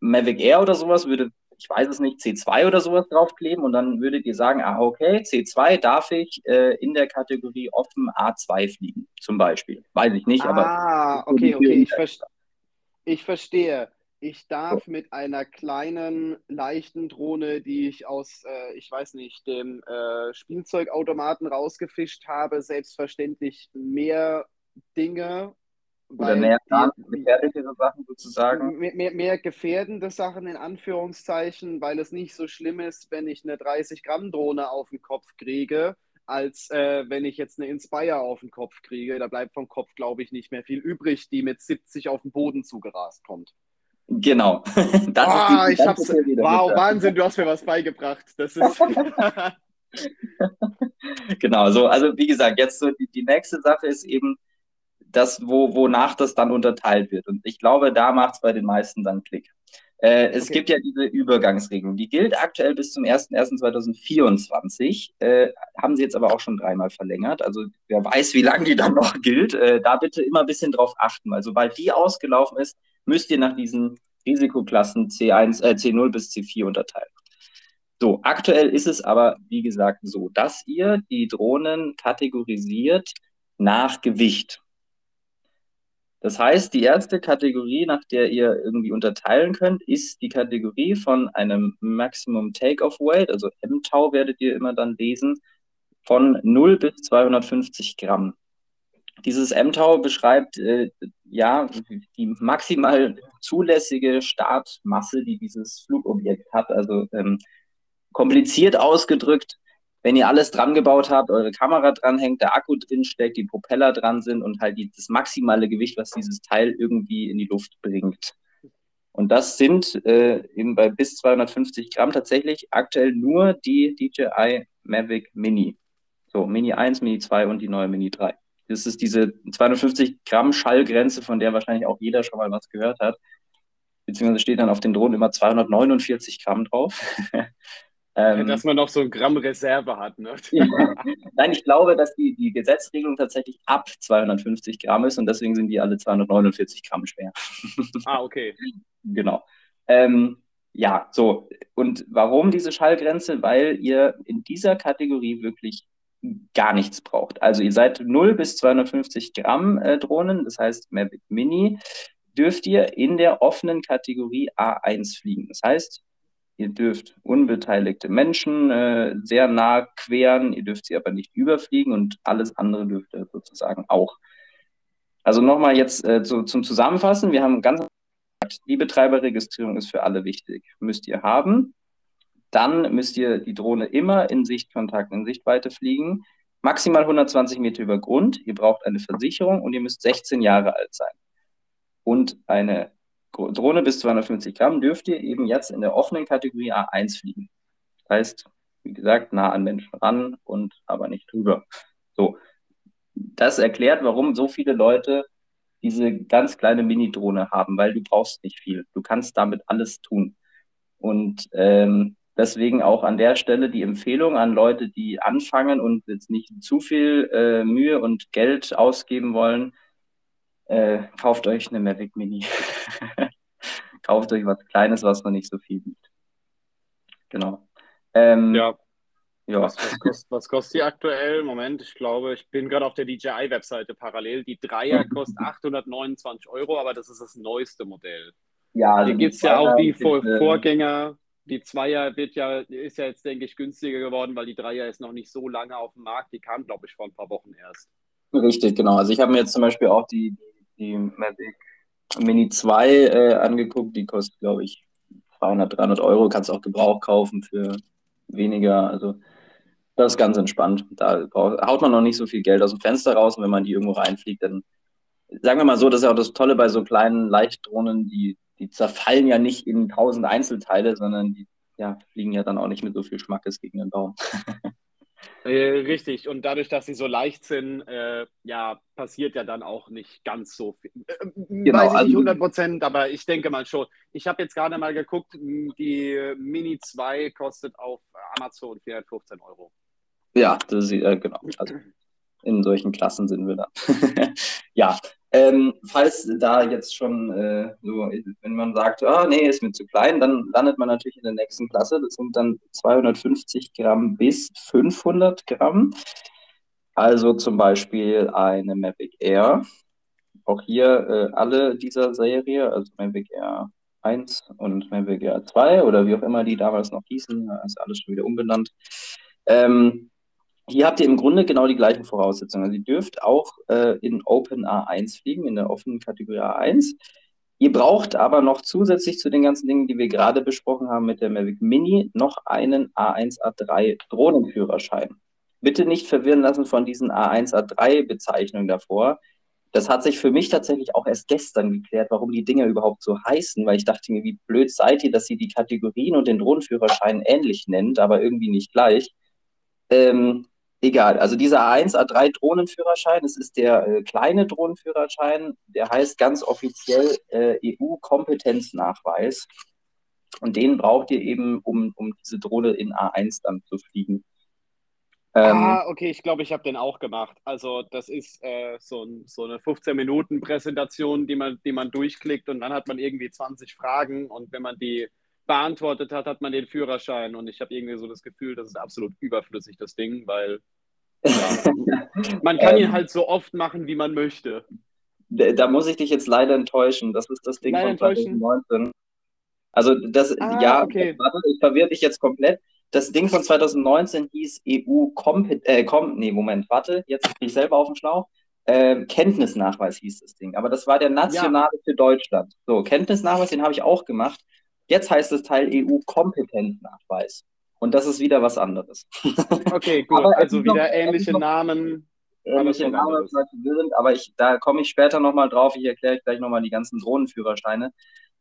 Mavic Air oder sowas, würde ich weiß es nicht, C2 oder sowas draufkleben und dann würdet ihr sagen, ah, okay, C2 darf ich äh, in der Kategorie offen A2 fliegen, zum Beispiel. Weiß ich nicht, ah, aber. Ah, okay, okay, ich, ver ich verstehe. Ich darf mit einer kleinen, leichten Drohne, die ich aus, äh, ich weiß nicht, dem äh, Spielzeugautomaten rausgefischt habe, selbstverständlich mehr Dinge oder mehr gefährlichere Sachen sozusagen? Mehr, mehr, mehr, gefährdende Sachen in Anführungszeichen, weil es nicht so schlimm ist, wenn ich eine 30-Gramm-Drohne auf den Kopf kriege, als äh, wenn ich jetzt eine Inspire auf den Kopf kriege. Da bleibt vom Kopf, glaube ich, nicht mehr viel übrig, die mit 70 auf den Boden zugerast kommt. Genau. Das ah, ist die, ich hab's, wow, Wahnsinn, du hast mir was beigebracht. Das ist. genau, so, also wie gesagt, jetzt so die, die nächste Sache ist eben, das, wo, wonach das dann unterteilt wird. Und ich glaube, da macht es bei den meisten dann Klick. Äh, es okay. gibt ja diese Übergangsregelung, die gilt aktuell bis zum 01.01.2024, äh, haben sie jetzt aber auch schon dreimal verlängert. Also wer weiß, wie lange die dann noch gilt, äh, da bitte immer ein bisschen drauf achten, weil sobald die ausgelaufen ist, müsst ihr nach diesen Risikoklassen C1, äh, C0 bis C4 unterteilen. So, aktuell ist es aber, wie gesagt, so, dass ihr die Drohnen kategorisiert nach Gewicht. Das heißt, die erste Kategorie, nach der ihr irgendwie unterteilen könnt, ist die Kategorie von einem Maximum Takeoff Weight, also MTau werdet ihr immer dann lesen, von 0 bis 250 Gramm. Dieses MTau beschreibt äh, ja die maximal zulässige Startmasse, die dieses Flugobjekt hat. Also ähm, kompliziert ausgedrückt, wenn ihr alles dran gebaut habt, eure Kamera dranhängt, der Akku drin steckt, die Propeller dran sind und halt die, das maximale Gewicht, was dieses Teil irgendwie in die Luft bringt. Und das sind äh, eben bei bis 250 Gramm tatsächlich aktuell nur die DJI Mavic Mini. So, Mini 1, Mini 2 und die neue Mini 3. Das ist diese 250 Gramm Schallgrenze, von der wahrscheinlich auch jeder schon mal was gehört hat. Beziehungsweise steht dann auf den Drohnen immer 249 Gramm drauf. Ähm, dass man noch so ein Gramm Reserve hat. Ne? Nein, ich glaube, dass die, die Gesetzregelung tatsächlich ab 250 Gramm ist und deswegen sind die alle 249 Gramm schwer. Ah, okay. genau. Ähm, ja, so. Und warum diese Schallgrenze? Weil ihr in dieser Kategorie wirklich gar nichts braucht. Also ihr seid 0 bis 250 Gramm äh, Drohnen, das heißt Mavic Mini, dürft ihr in der offenen Kategorie A1 fliegen. Das heißt, Ihr dürft unbeteiligte Menschen äh, sehr nah queren, ihr dürft sie aber nicht überfliegen und alles andere dürft ihr sozusagen auch. Also nochmal jetzt äh, zu, zum Zusammenfassen. Wir haben ganz die Betreiberregistrierung ist für alle wichtig. Müsst ihr haben. Dann müsst ihr die Drohne immer in Sichtkontakt, in Sichtweite fliegen. Maximal 120 Meter über Grund. Ihr braucht eine Versicherung und ihr müsst 16 Jahre alt sein. Und eine Drohne bis 250 Gramm dürft ihr eben jetzt in der offenen Kategorie A1 fliegen. Das heißt, wie gesagt, nah an Menschen ran und aber nicht drüber. So. Das erklärt, warum so viele Leute diese ganz kleine Mini-Drohne haben, weil du brauchst nicht viel. Du kannst damit alles tun. Und ähm, deswegen auch an der Stelle die Empfehlung an Leute, die anfangen und jetzt nicht zu viel äh, Mühe und Geld ausgeben wollen, äh, kauft euch eine Mavic Mini. kauft euch was Kleines, was noch nicht so viel wiegt. Genau. Ähm, ja. ja. Was, was, kostet, was kostet die aktuell? Moment, ich glaube, ich bin gerade auf der DJI-Webseite parallel. Die Dreier kostet 829 Euro, aber das ist das neueste Modell. Ja, also Hier gibt es ja auch die Vor äh, Vorgänger. Die Zweier wird ja, ist ja jetzt, denke ich, günstiger geworden, weil die Dreier ist noch nicht so lange auf dem Markt. Die kam, glaube ich, vor ein paar Wochen erst. Richtig, genau. Also ich habe mir jetzt zum Beispiel auch die, die Mavic Mini 2 äh, angeguckt. Die kostet, glaube ich, 200, 300 Euro. Kannst auch Gebrauch kaufen für weniger. Also das ist ganz entspannt. Da haut man noch nicht so viel Geld aus dem Fenster raus. Und wenn man die irgendwo reinfliegt, dann sagen wir mal so, das ist ja auch das Tolle bei so kleinen Leichtdrohnen, die, die zerfallen ja nicht in tausend Einzelteile, sondern die ja, fliegen ja dann auch nicht mit so viel Schmackes gegen den Baum. Äh, richtig, und dadurch, dass sie so leicht sind, äh, ja, passiert ja dann auch nicht ganz so viel. Äh, genau, weiß ich also, nicht 100 Prozent, aber ich denke mal schon. Ich habe jetzt gerade mal geguckt, die Mini 2 kostet auf Amazon 415 Euro. Ja, das ist, äh, genau. Also in solchen Klassen sind wir dann. ja, ähm, falls da jetzt schon äh, so, wenn man sagt, ah, nee, ist mir zu klein, dann landet man natürlich in der nächsten Klasse. Das sind dann 250 Gramm bis 500 Gramm. Also zum Beispiel eine Mavic Air. Auch hier äh, alle dieser Serie, also Mavic Air 1 und Mavic Air 2 oder wie auch immer die damals noch hießen, ist alles schon wieder umbenannt. Ähm, hier habt ihr im Grunde genau die gleichen Voraussetzungen. Also ihr dürft auch äh, in Open A1 fliegen, in der offenen Kategorie A1. Ihr braucht aber noch zusätzlich zu den ganzen Dingen, die wir gerade besprochen haben mit der Mavic Mini, noch einen A1 A3 Drohnenführerschein. Bitte nicht verwirren lassen von diesen A1 A3 Bezeichnungen davor. Das hat sich für mich tatsächlich auch erst gestern geklärt, warum die Dinge überhaupt so heißen, weil ich dachte mir, wie blöd seid ihr, dass ihr die Kategorien und den Drohnenführerschein ähnlich nennt, aber irgendwie nicht gleich. Ähm, Egal, also dieser A1, A3 Drohnenführerschein, das ist der äh, kleine Drohnenführerschein, der heißt ganz offiziell äh, EU-Kompetenznachweis. Und den braucht ihr eben, um, um diese Drohne in A1 dann zu fliegen. Ähm, ah, okay, ich glaube, ich habe den auch gemacht. Also das ist äh, so, so, eine 15-Minuten-Präsentation, die man, die man durchklickt und dann hat man irgendwie 20 Fragen und wenn man die beantwortet hat, hat man den Führerschein. Und ich habe irgendwie so das Gefühl, das ist absolut überflüssig, das Ding, weil ja, man kann ihn ähm. halt so oft machen, wie man möchte. da muss ich dich jetzt leider enttäuschen. Das ist das Ding leider von 2019. Also das, ah, ja, okay. warte, ich verwirre dich jetzt komplett. Das Ding von 2019 hieß EU Kompet äh, kom nee, Moment, warte, jetzt bin ich selber auf dem Schlauch. Äh, Kenntnisnachweis hieß das Ding. Aber das war der nationale ja. für Deutschland. So, Kenntnisnachweis, den habe ich auch gemacht. Jetzt heißt das Teil EU-Kompetenznachweis. Und das ist wieder was anderes. Okay, gut. also wieder noch, ähnliche noch, Namen. Ähnliche Namen sind, aber ich, da komme ich später nochmal drauf. Ich erkläre gleich nochmal die ganzen Drohnenführerscheine.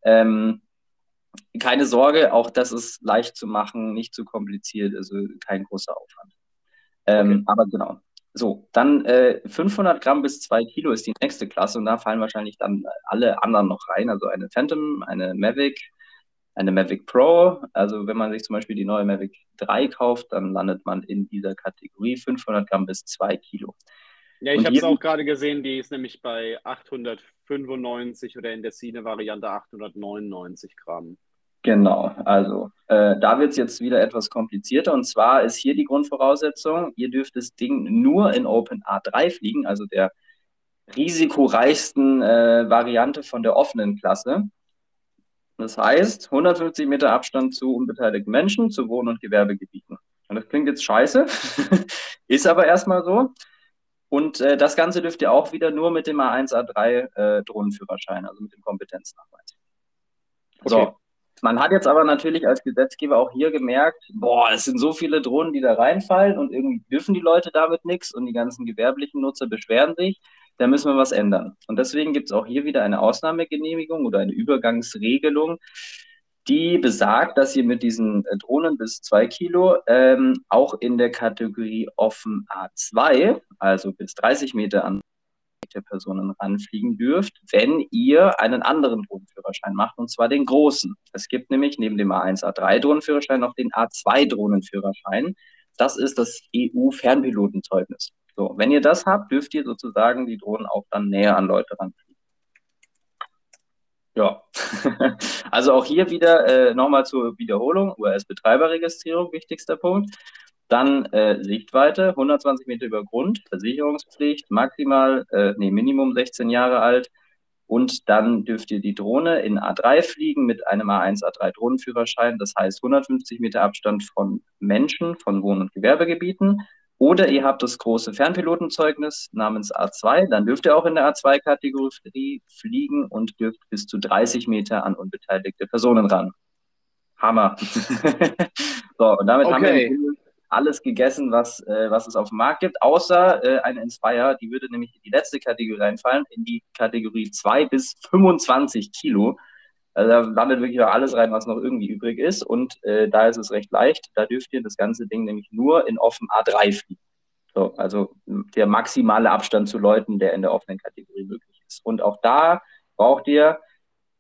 Ähm, keine Sorge, auch das ist leicht zu machen, nicht zu kompliziert, also kein großer Aufwand. Ähm, okay. Aber genau. So, dann äh, 500 Gramm bis 2 Kilo ist die nächste Klasse und da fallen wahrscheinlich dann alle anderen noch rein. Also eine Phantom, eine Mavic, eine Mavic Pro. Also wenn man sich zum Beispiel die neue Mavic 3 kauft, dann landet man in dieser Kategorie 500 Gramm bis 2 Kilo. Ja, ich habe es auch gerade gesehen, die ist nämlich bei 895 oder in der Cine-Variante 899 Gramm. Genau, also äh, da wird es jetzt wieder etwas komplizierter. Und zwar ist hier die Grundvoraussetzung, ihr dürft das Ding nur in OpenA3 fliegen, also der risikoreichsten äh, Variante von der offenen Klasse. Das heißt, 150 Meter Abstand zu unbeteiligten Menschen, zu Wohn- und Gewerbegebieten. Und das klingt jetzt scheiße, ist aber erstmal so. Und äh, das Ganze dürft ihr auch wieder nur mit dem A1, A3 äh, Drohnenführerschein, also mit dem Kompetenznachweis. Okay. So. Man hat jetzt aber natürlich als Gesetzgeber auch hier gemerkt, boah, es sind so viele Drohnen, die da reinfallen und irgendwie dürfen die Leute damit nichts und die ganzen gewerblichen Nutzer beschweren sich da müssen wir was ändern. Und deswegen gibt es auch hier wieder eine Ausnahmegenehmigung oder eine Übergangsregelung, die besagt, dass ihr mit diesen äh, Drohnen bis zwei Kilo ähm, auch in der Kategorie offen A2, also bis 30 Meter an der Personen ranfliegen dürft, wenn ihr einen anderen Drohnenführerschein macht, und zwar den großen. Es gibt nämlich neben dem A1, A3 Drohnenführerschein noch den A2 Drohnenführerschein. Das ist das EU-Fernpilotenzeugnis. So, wenn ihr das habt, dürft ihr sozusagen die Drohnen auch dann näher an Leute ranfliegen. Ja, also auch hier wieder äh, nochmal zur Wiederholung, US-Betreiberregistrierung, wichtigster Punkt. Dann äh, Sichtweite, 120 Meter über Grund, Versicherungspflicht, maximal, äh, nee, Minimum 16 Jahre alt. Und dann dürft ihr die Drohne in A3 fliegen mit einem A1, A3 Drohnenführerschein. Das heißt 150 Meter Abstand von Menschen, von Wohn- und Gewerbegebieten oder ihr habt das große Fernpilotenzeugnis namens A2, dann dürft ihr auch in der A2-Kategorie fliegen und dürft bis zu 30 Meter an unbeteiligte Personen ran. Hammer. so, und damit okay. haben wir alles gegessen, was, äh, was es auf dem Markt gibt, außer äh, eine Inspire, die würde nämlich in die letzte Kategorie reinfallen, in die Kategorie 2 bis 25 Kilo. Also da landet wirklich alles rein, was noch irgendwie übrig ist. Und äh, da ist es recht leicht. Da dürft ihr das ganze Ding nämlich nur in offen A3 fliegen. So, also der maximale Abstand zu Leuten, der in der offenen Kategorie möglich ist. Und auch da braucht ihr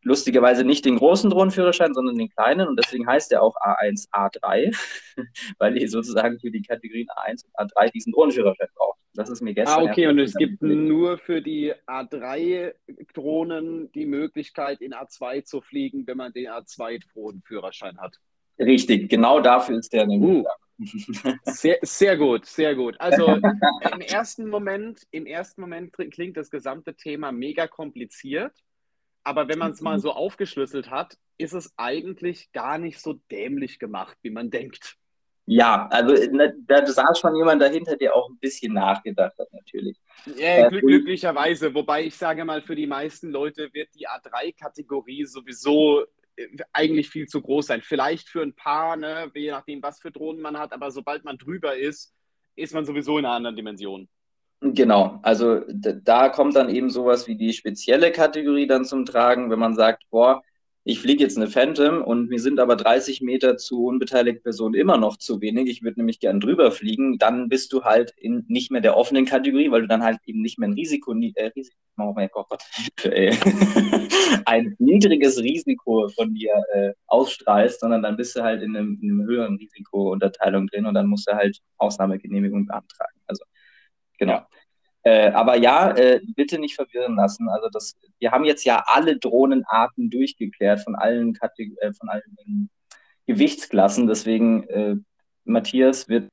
lustigerweise nicht den großen Drohnenführerschein, sondern den kleinen. Und deswegen heißt er auch A1, A3, weil ihr sozusagen für die Kategorien A1 und A3 diesen Drohnenführerschein braucht. Das ist mir gestern. Ah, okay, und es gibt nur für die A3-Drohnen die Möglichkeit, in A2 zu fliegen, wenn man den A2-Drohnenführerschein hat. Richtig, genau dafür ist der nämlich. Uh. Sehr, sehr gut, sehr gut. Also im ersten Moment, im ersten Moment klingt das gesamte Thema mega kompliziert. Aber wenn man es mal so aufgeschlüsselt hat, ist es eigentlich gar nicht so dämlich gemacht, wie man denkt. Ja, also ne, da saß schon jemand dahinter, der auch ein bisschen nachgedacht hat, natürlich. Ja, glück, glücklicherweise. Wobei ich sage mal, für die meisten Leute wird die A3-Kategorie sowieso äh, eigentlich viel zu groß sein. Vielleicht für ein paar, ne, je nachdem, was für Drohnen man hat, aber sobald man drüber ist, ist man sowieso in einer anderen Dimension. Genau, also da kommt dann eben sowas wie die spezielle Kategorie dann zum Tragen, wenn man sagt, boah, ich fliege jetzt eine Phantom und mir sind aber 30 Meter zu unbeteiligten Personen immer noch zu wenig, ich würde nämlich gern drüber fliegen, dann bist du halt in nicht mehr der offenen Kategorie, weil du dann halt eben nicht mehr ein Risiko, äh, Risiko oh mein Gott, ey, ein niedriges Risiko von dir äh, ausstrahlst, sondern dann bist du halt in einem, in einem höheren Risikounterteilung drin und dann musst du halt Ausnahmegenehmigung beantragen. Also Genau. Ja. Äh, aber ja, äh, bitte nicht verwirren lassen. Also das, wir haben jetzt ja alle Drohnenarten durchgeklärt von allen, äh, von allen ähm, Gewichtsklassen. Deswegen, äh, Matthias wird auf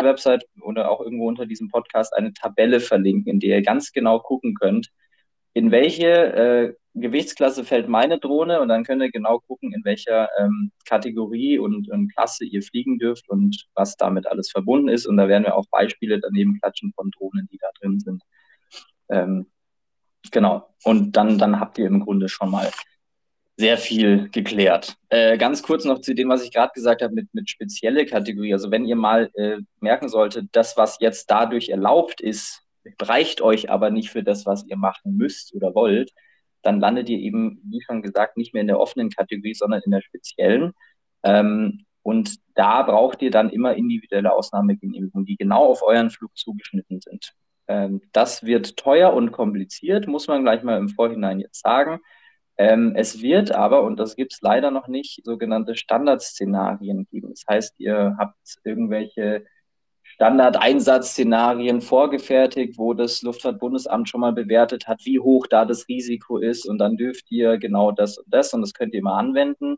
der Website oder auch irgendwo unter diesem Podcast eine Tabelle verlinken, in der ihr ganz genau gucken könnt, in welche äh, Gewichtsklasse fällt meine Drohne und dann könnt ihr genau gucken, in welcher ähm, Kategorie und, und, Klasse ihr fliegen dürft und was damit alles verbunden ist. Und da werden wir auch Beispiele daneben klatschen von Drohnen, die da drin sind. Ähm, genau. Und dann, dann habt ihr im Grunde schon mal sehr viel geklärt. Äh, ganz kurz noch zu dem, was ich gerade gesagt habe mit, mit spezielle Kategorie. Also wenn ihr mal äh, merken solltet, das, was jetzt dadurch erlaubt ist, reicht euch aber nicht für das, was ihr machen müsst oder wollt, dann landet ihr eben, wie schon gesagt, nicht mehr in der offenen Kategorie, sondern in der speziellen. Ähm, und da braucht ihr dann immer individuelle Ausnahmegenehmigungen, die genau auf euren Flug zugeschnitten sind. Ähm, das wird teuer und kompliziert, muss man gleich mal im Vorhinein jetzt sagen. Ähm, es wird aber, und das gibt es leider noch nicht, sogenannte Standardszenarien geben. Das heißt, ihr habt irgendwelche Standardeinsatzszenarien vorgefertigt, wo das Luftfahrtbundesamt schon mal bewertet hat, wie hoch da das Risiko ist. Und dann dürft ihr genau das und das und das könnt ihr mal anwenden.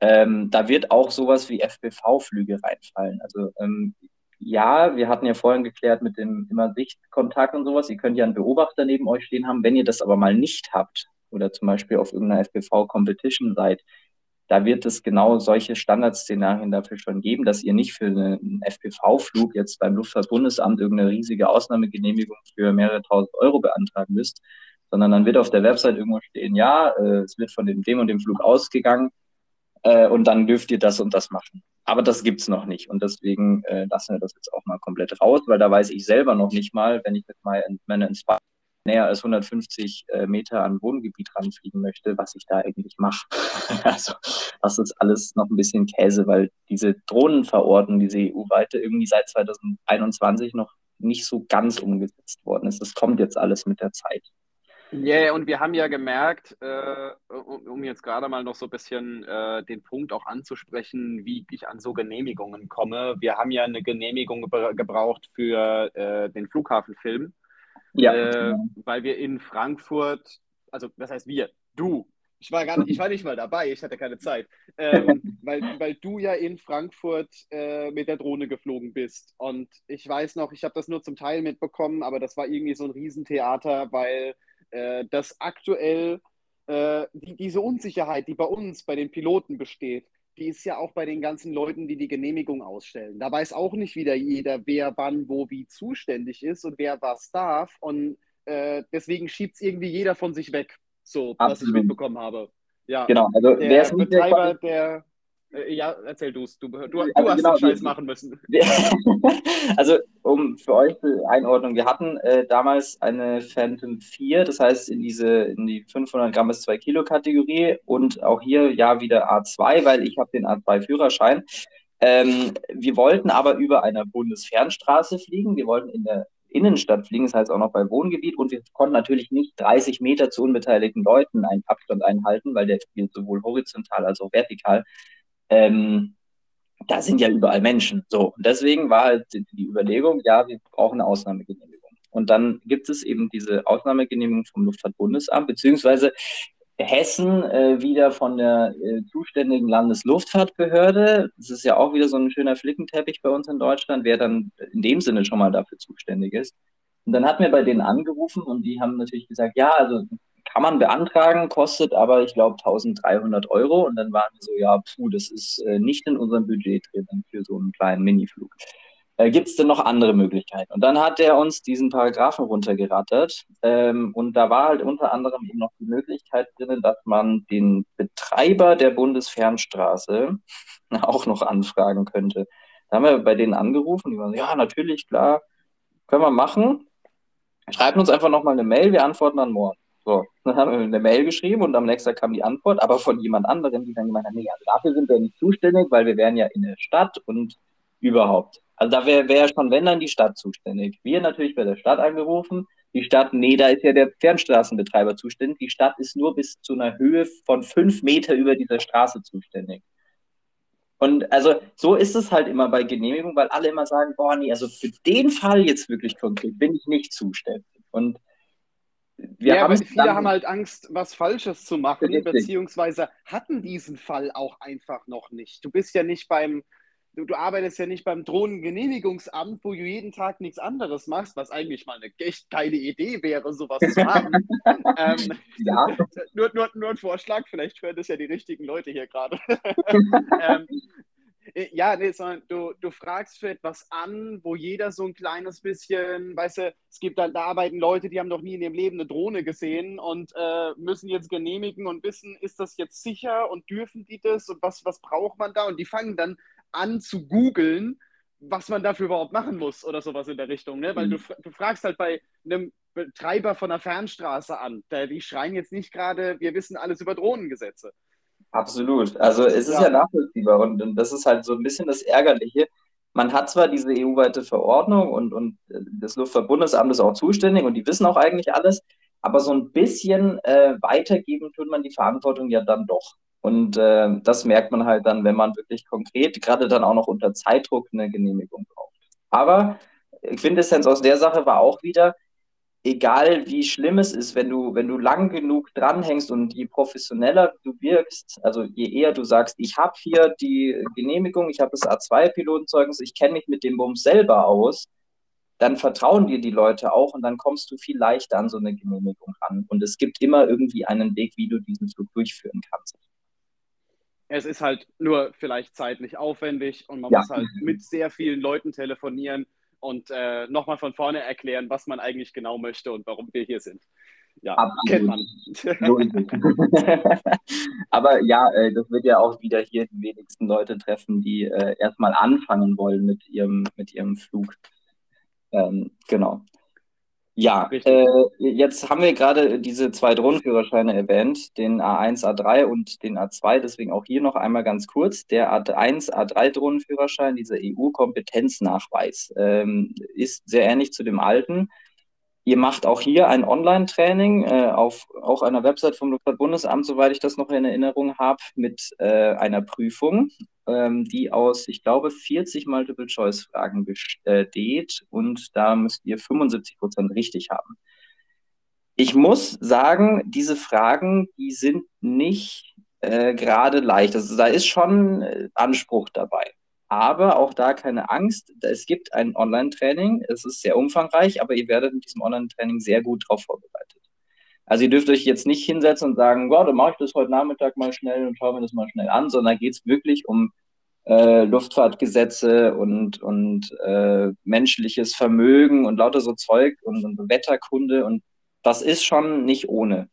Ähm, da wird auch sowas wie FPV-Flüge reinfallen. Also ähm, ja, wir hatten ja vorhin geklärt mit dem immer Sichtkontakt und sowas. Ihr könnt ja einen Beobachter neben euch stehen haben. Wenn ihr das aber mal nicht habt oder zum Beispiel auf irgendeiner FPV-Competition seid, da wird es genau solche Standardszenarien dafür schon geben, dass ihr nicht für einen FPV-Flug jetzt beim Luftfahrtbundesamt irgendeine riesige Ausnahmegenehmigung für mehrere tausend Euro beantragen müsst, sondern dann wird auf der Website irgendwo stehen, ja, äh, es wird von dem, und dem Flug ausgegangen äh, und dann dürft ihr das und das machen. Aber das gibt's noch nicht und deswegen äh, lassen wir das jetzt auch mal komplett raus, weil da weiß ich selber noch nicht mal, wenn ich mit meiner Inspire näher als 150 äh, Meter an Wohngebiet ranfliegen möchte, was ich da eigentlich mache. also das ist alles noch ein bisschen Käse, weil diese Drohnenverordnung, diese EU-weite, irgendwie seit 2021 noch nicht so ganz umgesetzt worden ist. Das kommt jetzt alles mit der Zeit. Ja, yeah, und wir haben ja gemerkt, äh, um jetzt gerade mal noch so ein bisschen äh, den Punkt auch anzusprechen, wie ich an so Genehmigungen komme. Wir haben ja eine Genehmigung gebraucht für äh, den Flughafenfilm. Ja. Äh, weil wir in Frankfurt, also das heißt wir, du, ich war, gar nicht, ich war nicht mal dabei, ich hatte keine Zeit, ähm, weil, weil du ja in Frankfurt äh, mit der Drohne geflogen bist. Und ich weiß noch, ich habe das nur zum Teil mitbekommen, aber das war irgendwie so ein Riesentheater, weil äh, das aktuell, äh, die, diese Unsicherheit, die bei uns, bei den Piloten besteht, die ist ja auch bei den ganzen Leuten, die die Genehmigung ausstellen. Da weiß auch nicht wieder jeder, wer wann, wo, wie zuständig ist und wer was darf. Und äh, deswegen schiebt es irgendwie jeder von sich weg, so Absolut. was ich mitbekommen habe. Ja, genau. Also der wer ist nicht Betreiber der, ja, erzähl du's. du. Du, du also hast genau, den Scheiß machen müssen. also, um für euch die Einordnung, wir hatten äh, damals eine Phantom 4, das heißt in diese in die 500 Gramm bis 2 Kilo Kategorie und auch hier ja wieder A2, weil ich habe den A2-Führerschein. Ähm, wir wollten aber über einer Bundesfernstraße fliegen. Wir wollten in der Innenstadt fliegen, das heißt auch noch bei Wohngebiet. Und wir konnten natürlich nicht 30 Meter zu unbeteiligten Leuten einen Abstand einhalten, weil der spielt sowohl horizontal als auch vertikal ähm, da sind ja überall Menschen. So, und deswegen war halt die Überlegung, ja, wir brauchen eine Ausnahmegenehmigung. Und dann gibt es eben diese Ausnahmegenehmigung vom Luftfahrtbundesamt, beziehungsweise Hessen äh, wieder von der äh, zuständigen Landesluftfahrtbehörde. Das ist ja auch wieder so ein schöner Flickenteppich bei uns in Deutschland, wer dann in dem Sinne schon mal dafür zuständig ist. Und dann hatten wir bei denen angerufen und die haben natürlich gesagt, ja, also kann man beantragen, kostet aber, ich glaube, 1300 Euro. Und dann waren wir so, ja, puh, das ist äh, nicht in unserem Budget drin für so einen kleinen Miniflug. Äh, Gibt es denn noch andere Möglichkeiten? Und dann hat er uns diesen Paragraphen runtergerattert. Ähm, und da war halt unter anderem eben noch die Möglichkeit drin, dass man den Betreiber der Bundesfernstraße auch noch anfragen könnte. Da haben wir bei denen angerufen, die waren so, ja, natürlich, klar, können wir machen. Schreibt uns einfach nochmal eine Mail, wir antworten dann morgen. So, dann haben wir eine Mail geschrieben und am nächsten Tag kam die Antwort, aber von jemand anderem, die dann gemeint hat, nee, also dafür sind wir nicht zuständig, weil wir wären ja in der Stadt und überhaupt. Also da wäre wär schon, wenn dann die Stadt zuständig. Wir natürlich bei der Stadt angerufen. Die Stadt, nee, da ist ja der Fernstraßenbetreiber zuständig. Die Stadt ist nur bis zu einer Höhe von fünf Meter über dieser Straße zuständig. Und also so ist es halt immer bei Genehmigung, weil alle immer sagen, boah, nee, also für den Fall jetzt wirklich konkret bin ich nicht zuständig. Und wir ja, haben viele haben halt Angst, was Falsches zu machen, richtig. beziehungsweise hatten diesen Fall auch einfach noch nicht. Du bist ja nicht beim, du, du arbeitest ja nicht beim Drohnengenehmigungsamt, wo du jeden Tag nichts anderes machst, was eigentlich mal eine echt geile Idee wäre, sowas zu haben. ähm, ja. nur, nur, nur ein Vorschlag, vielleicht hören das ja die richtigen Leute hier gerade. ähm, äh, ja, nee, sondern du, du fragst für etwas an, wo jeder so ein kleines bisschen, weißt du, es gibt halt, da arbeiten Leute, die haben noch nie in ihrem Leben eine Drohne gesehen und äh, müssen jetzt genehmigen und wissen, ist das jetzt sicher und dürfen die das und was, was braucht man da? Und die fangen dann an zu googeln, was man dafür überhaupt machen muss oder sowas in der Richtung. Ne? Weil mhm. du, du fragst halt bei einem Betreiber von einer Fernstraße an, der, die schreien jetzt nicht gerade, wir wissen alles über Drohnengesetze. Absolut. Also es ist ja, ja nachvollziehbar und, und, das ist halt so ein bisschen das Ärgerliche. Man hat zwar diese EU-weite Verordnung und, und das Luftfahrtbundesamt ist auch zuständig und die wissen auch eigentlich alles, aber so ein bisschen äh, weitergeben tut man die Verantwortung ja dann doch. Und äh, das merkt man halt dann, wenn man wirklich konkret, gerade dann auch noch unter Zeitdruck, eine Genehmigung braucht. Aber Quintessenz aus der Sache war auch wieder, egal wie schlimm es ist, wenn du, wenn du lang genug dranhängst und je professioneller du wirkst, also je eher du sagst, ich habe hier die Genehmigung, ich habe das A2-Pilotenzeugnis, ich kenne mich mit dem Bums selber aus, dann vertrauen dir die Leute auch und dann kommst du viel leichter an so eine Genehmigung ran. Und es gibt immer irgendwie einen Weg, wie du diesen Flug durchführen kannst. Es ist halt nur vielleicht zeitlich aufwendig und man ja. muss halt mit sehr vielen Leuten telefonieren und äh, nochmal von vorne erklären, was man eigentlich genau möchte und warum wir hier sind. Ja, Absolut. kennt man. Aber ja, äh, das wird ja auch wieder hier die wenigsten Leute treffen, die äh, erstmal anfangen wollen mit ihrem, mit ihrem Flug. Ähm, genau. Ja, äh, jetzt haben wir gerade diese zwei Drohnenführerscheine erwähnt, den A1, A3 und den A2, deswegen auch hier noch einmal ganz kurz. Der A1, A3 Drohnenführerschein, dieser EU-Kompetenznachweis, ähm, ist sehr ähnlich zu dem alten. Ihr macht auch hier ein Online-Training äh, auf auch einer Website vom Luftfahrtbundesamt, soweit ich das noch in Erinnerung habe, mit äh, einer Prüfung, ähm, die aus, ich glaube, 40 Multiple-Choice-Fragen besteht und da müsst ihr 75 Prozent richtig haben. Ich muss sagen, diese Fragen, die sind nicht äh, gerade leicht. Also da ist schon äh, Anspruch dabei. Aber auch da keine Angst. Es gibt ein Online-Training. Es ist sehr umfangreich, aber ihr werdet mit diesem Online-Training sehr gut darauf vorbereitet. Also ihr dürft euch jetzt nicht hinsetzen und sagen, wow, dann mache ich das heute Nachmittag mal schnell und schaue mir das mal schnell an, sondern geht es wirklich um äh, Luftfahrtgesetze und, und äh, menschliches Vermögen und lauter so Zeug und, und Wetterkunde und das ist schon nicht ohne.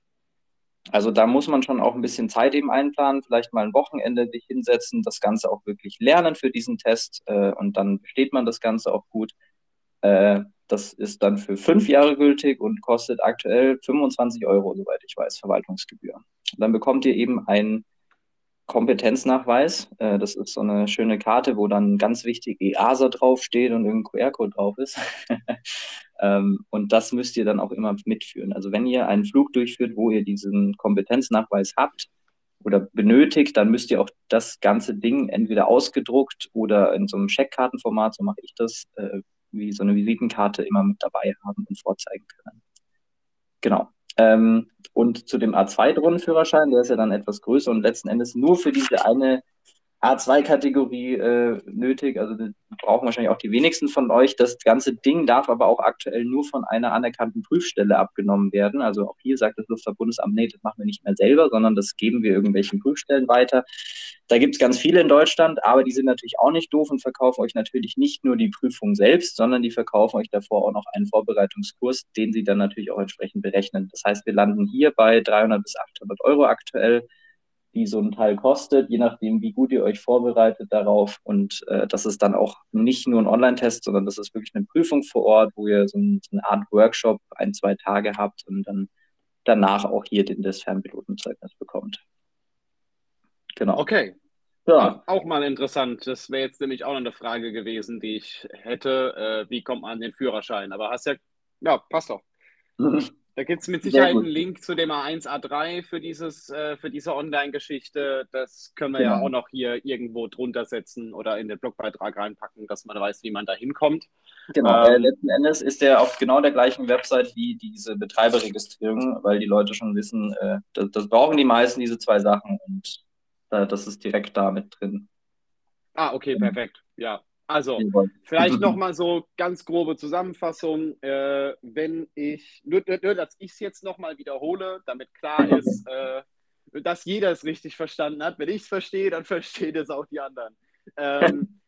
Also da muss man schon auch ein bisschen Zeit eben einplanen, vielleicht mal ein Wochenende sich hinsetzen, das Ganze auch wirklich lernen für diesen Test äh, und dann besteht man das Ganze auch gut. Äh, das ist dann für fünf Jahre gültig und kostet aktuell 25 Euro, soweit ich weiß, Verwaltungsgebühr. Dann bekommt ihr eben einen Kompetenznachweis. Äh, das ist so eine schöne Karte, wo dann ganz wichtig EASA draufsteht und irgendein QR-Code drauf ist. Ähm, und das müsst ihr dann auch immer mitführen. Also wenn ihr einen Flug durchführt, wo ihr diesen Kompetenznachweis habt oder benötigt, dann müsst ihr auch das ganze Ding entweder ausgedruckt oder in so einem Checkkartenformat, so mache ich das, äh, wie so eine Visitenkarte immer mit dabei haben und vorzeigen können. Genau. Ähm, und zu dem A2-Drohnenführerschein, der ist ja dann etwas größer und letzten Endes nur für diese eine A2-Kategorie äh, nötig. Also brauchen wahrscheinlich auch die wenigsten von euch. Das ganze Ding darf aber auch aktuell nur von einer anerkannten Prüfstelle abgenommen werden. Also auch hier sagt das Luftfahrtbundesamt, nee, das machen wir nicht mehr selber, sondern das geben wir irgendwelchen Prüfstellen weiter. Da gibt es ganz viele in Deutschland, aber die sind natürlich auch nicht doof und verkaufen euch natürlich nicht nur die Prüfung selbst, sondern die verkaufen euch davor auch noch einen Vorbereitungskurs, den sie dann natürlich auch entsprechend berechnen. Das heißt, wir landen hier bei 300 bis 800 Euro aktuell die so ein Teil kostet, je nachdem, wie gut ihr euch vorbereitet darauf. Und äh, das ist dann auch nicht nur ein Online-Test, sondern das ist wirklich eine Prüfung vor Ort, wo ihr so, ein, so eine Art Workshop ein, zwei Tage habt und dann danach auch hier den, das Fernpilotenzeugnis bekommt. Genau. Okay. Ja. Auch mal interessant. Das wäre jetzt nämlich auch noch eine Frage gewesen, die ich hätte. Äh, wie kommt man an den Führerschein? Aber hast ja, ja, passt doch. Da gibt es mit Sicherheit einen Link zu dem A1, A3 für, dieses, äh, für diese Online-Geschichte. Das können wir genau. ja auch noch hier irgendwo drunter setzen oder in den Blogbeitrag reinpacken, dass man weiß, wie man da hinkommt. Genau, ähm, äh, letzten Endes ist der auf genau der gleichen Website wie diese Betreiberregistrierung, weil die Leute schon wissen, äh, das, das, brauchen die meisten, diese zwei Sachen und äh, das ist direkt da mit drin. Ah, okay, perfekt. Ja, also vielleicht nochmal so ganz grobe Zusammenfassung. Äh, wenn ich, nur, nur dass ich es jetzt nochmal wiederhole, damit klar ist, äh, dass jeder es richtig verstanden hat. Wenn ich es verstehe, dann verstehen es auch die anderen. Ähm,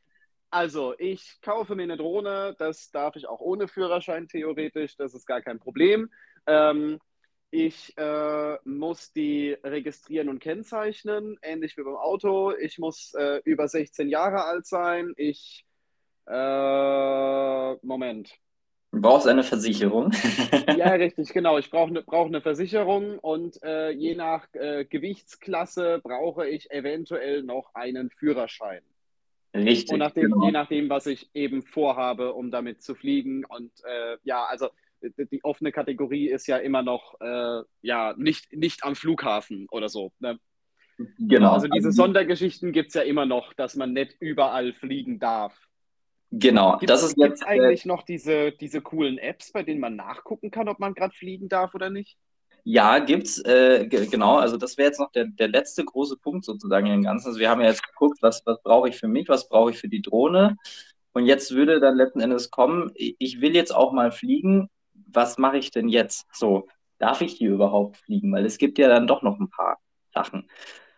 also, ich kaufe mir eine Drohne, das darf ich auch ohne Führerschein theoretisch, das ist gar kein Problem. Ähm, ich äh, muss die registrieren und kennzeichnen, ähnlich wie beim Auto. Ich muss äh, über 16 Jahre alt sein. Ich, äh, Moment. Du brauchst eine Versicherung. ja, richtig, genau. Ich brauche eine, brauch eine Versicherung und äh, je nach äh, Gewichtsklasse brauche ich eventuell noch einen Führerschein. Richtig. Und nachdem, genau. je nachdem, was ich eben vorhabe, um damit zu fliegen. Und äh, ja, also die offene Kategorie ist ja immer noch äh, ja nicht, nicht am Flughafen oder so. Ne? Genau. Also diese Sondergeschichten gibt es ja immer noch, dass man nicht überall fliegen darf. Genau. Gibt es äh, eigentlich noch diese, diese coolen Apps, bei denen man nachgucken kann, ob man gerade fliegen darf oder nicht? Ja, gibt's, äh, genau. Also das wäre jetzt noch der, der letzte große Punkt sozusagen in dem Ganzen. Also wir haben ja jetzt geguckt, was, was brauche ich für mich, was brauche ich für die Drohne. Und jetzt würde dann letzten Endes kommen, ich will jetzt auch mal fliegen. Was mache ich denn jetzt? So, darf ich hier überhaupt fliegen? Weil es gibt ja dann doch noch ein paar Sachen.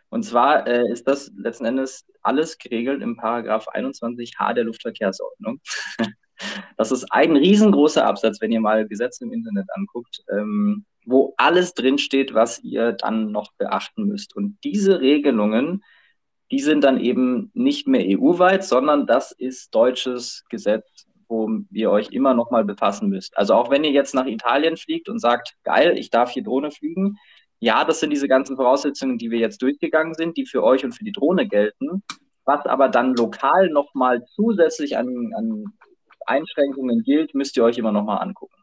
Und zwar äh, ist das letzten Endes alles geregelt im Paragraph 21h der Luftverkehrsordnung. das ist ein riesengroßer Absatz, wenn ihr mal Gesetze im Internet anguckt. Ähm, wo alles drinsteht, was ihr dann noch beachten müsst. Und diese Regelungen, die sind dann eben nicht mehr EU-weit, sondern das ist deutsches Gesetz, wo ihr euch immer noch mal befassen müsst. Also auch wenn ihr jetzt nach Italien fliegt und sagt, geil, ich darf hier Drohne fliegen, ja, das sind diese ganzen Voraussetzungen, die wir jetzt durchgegangen sind, die für euch und für die Drohne gelten. Was aber dann lokal noch mal zusätzlich an, an Einschränkungen gilt, müsst ihr euch immer noch mal angucken.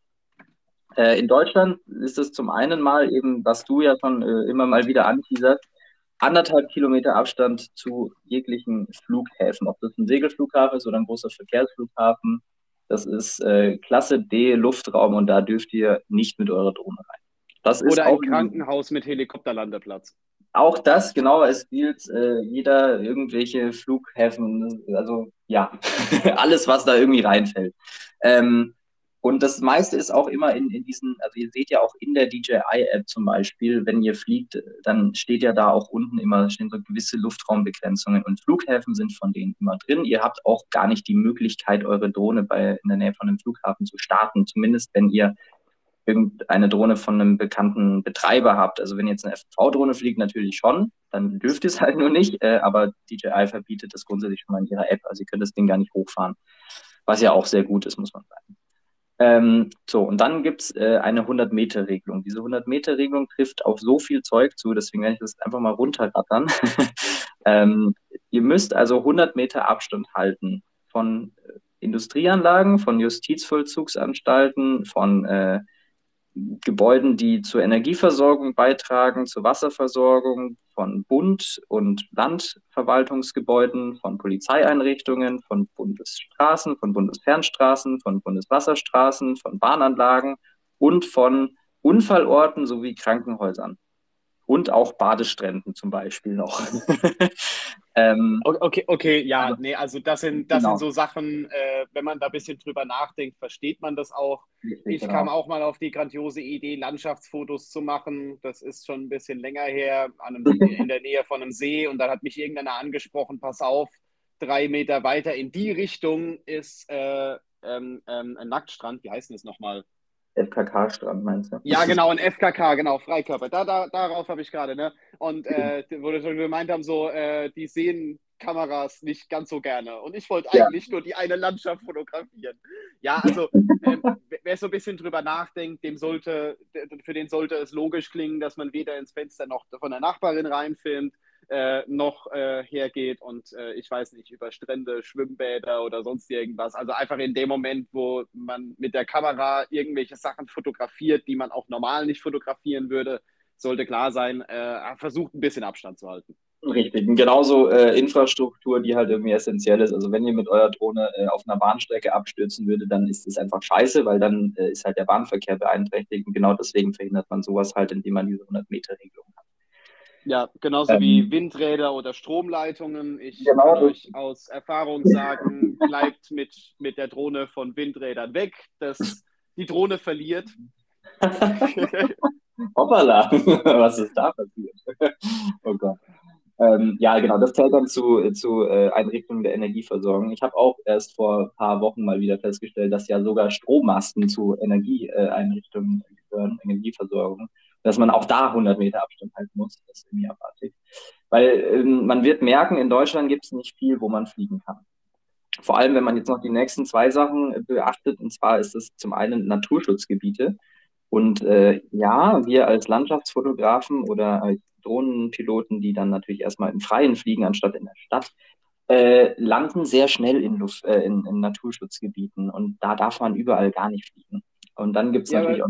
Äh, in Deutschland ist es zum einen mal eben, was du ja schon äh, immer mal wieder anteaserst, anderthalb Kilometer Abstand zu jeglichen Flughäfen. Ob das ein Segelflughafen ist oder ein großer Verkehrsflughafen, das ist äh, Klasse D Luftraum und da dürft ihr nicht mit eurer Drohne rein. Das oder ist ein Krankenhaus mit Helikopterlandeplatz. Auch das, genau, es gilt äh, jeder irgendwelche Flughäfen, also ja, alles, was da irgendwie reinfällt. Ähm, und das meiste ist auch immer in, in diesen, also ihr seht ja auch in der DJI-App zum Beispiel, wenn ihr fliegt, dann steht ja da auch unten immer, stehen so gewisse Luftraumbegrenzungen und Flughäfen sind von denen immer drin. Ihr habt auch gar nicht die Möglichkeit, eure Drohne bei, in der Nähe von einem Flughafen zu starten, zumindest wenn ihr irgendeine Drohne von einem bekannten Betreiber habt. Also wenn jetzt eine FPV-Drohne fliegt, natürlich schon, dann dürft ihr es halt nur nicht, äh, aber DJI verbietet das grundsätzlich schon mal in ihrer App, also ihr könnt das Ding gar nicht hochfahren, was ja auch sehr gut ist, muss man sagen. Ähm, so, und dann gibt es äh, eine 100-Meter-Regelung. Diese 100-Meter-Regelung trifft auf so viel Zeug zu, deswegen werde ich das einfach mal runterrattern. ähm, ihr müsst also 100 Meter Abstand halten von äh, Industrieanlagen, von Justizvollzugsanstalten, von äh, Gebäuden, die zur Energieversorgung beitragen, zur Wasserversorgung, von Bund- und Landverwaltungsgebäuden, von Polizeieinrichtungen, von Bundesstraßen, von Bundesfernstraßen, von Bundeswasserstraßen, von Bahnanlagen und von Unfallorten sowie Krankenhäusern und auch Badestränden zum Beispiel noch. ähm, okay, okay, ja, also, nee, also das sind, das genau. sind so Sachen, äh, wenn man da ein bisschen drüber nachdenkt, versteht man das auch. Ich genau. kam auch mal auf die grandiose Idee, Landschaftsfotos zu machen. Das ist schon ein bisschen länger her, einem, in der Nähe von einem See und dann hat mich irgendeiner angesprochen, pass auf, drei Meter weiter in die Richtung ist äh, ähm, ähm, ein Nacktstrand, wie heißt denn das nochmal? FKK-Strand meinst du? Ja, genau, ein FKK, genau, Freikörper. Da, da, darauf habe ich gerade, ne? Und äh, wo wir schon gemeint haben, so, äh, die sehen Kameras nicht ganz so gerne. Und ich wollte ja. eigentlich nur die eine Landschaft fotografieren. Ja, also ähm, wer so ein bisschen drüber nachdenkt, dem sollte, für den sollte es logisch klingen, dass man weder ins Fenster noch von der Nachbarin reinfilmt, äh, noch äh, hergeht und äh, ich weiß nicht, über Strände, Schwimmbäder oder sonst irgendwas. Also einfach in dem Moment, wo man mit der Kamera irgendwelche Sachen fotografiert, die man auch normal nicht fotografieren würde, sollte klar sein, äh, versucht ein bisschen Abstand zu halten. Richtig, und genauso äh, Infrastruktur, die halt irgendwie essentiell ist. Also wenn ihr mit eurer Drohne äh, auf einer Bahnstrecke abstürzen würde, dann ist das einfach scheiße, weil dann ist halt der Bahnverkehr beeinträchtigt und genau deswegen verhindert man sowas halt, indem man diese 100-Meter-Regelung hat. Ja, genauso ähm, wie Windräder oder Stromleitungen. Ich genau. kann euch aus Erfahrung sagen, bleibt mit, mit der Drohne von Windrädern weg. Das, die Drohne verliert. Hoppala, was ist da passiert? oh Gott. Ähm, ja, genau, das zählt dann zu, zu äh, Einrichtungen der Energieversorgung. Ich habe auch erst vor ein paar Wochen mal wieder festgestellt, dass ja sogar Strommasten zu Energieeinrichtungen gehören, Energieversorgung dass man auch da 100 Meter Abstand halten muss. Das ist irgendwie abartig. Weil ähm, man wird merken, in Deutschland gibt es nicht viel, wo man fliegen kann. Vor allem, wenn man jetzt noch die nächsten zwei Sachen beachtet, und zwar ist es zum einen Naturschutzgebiete. Und äh, ja, wir als Landschaftsfotografen oder als Drohnenpiloten, die dann natürlich erstmal im Freien fliegen, anstatt in der Stadt, äh, landen sehr schnell in, Luft, äh, in, in, Naturschutzgebieten. Und da darf man überall gar nicht fliegen. Und dann gibt es ja, natürlich auch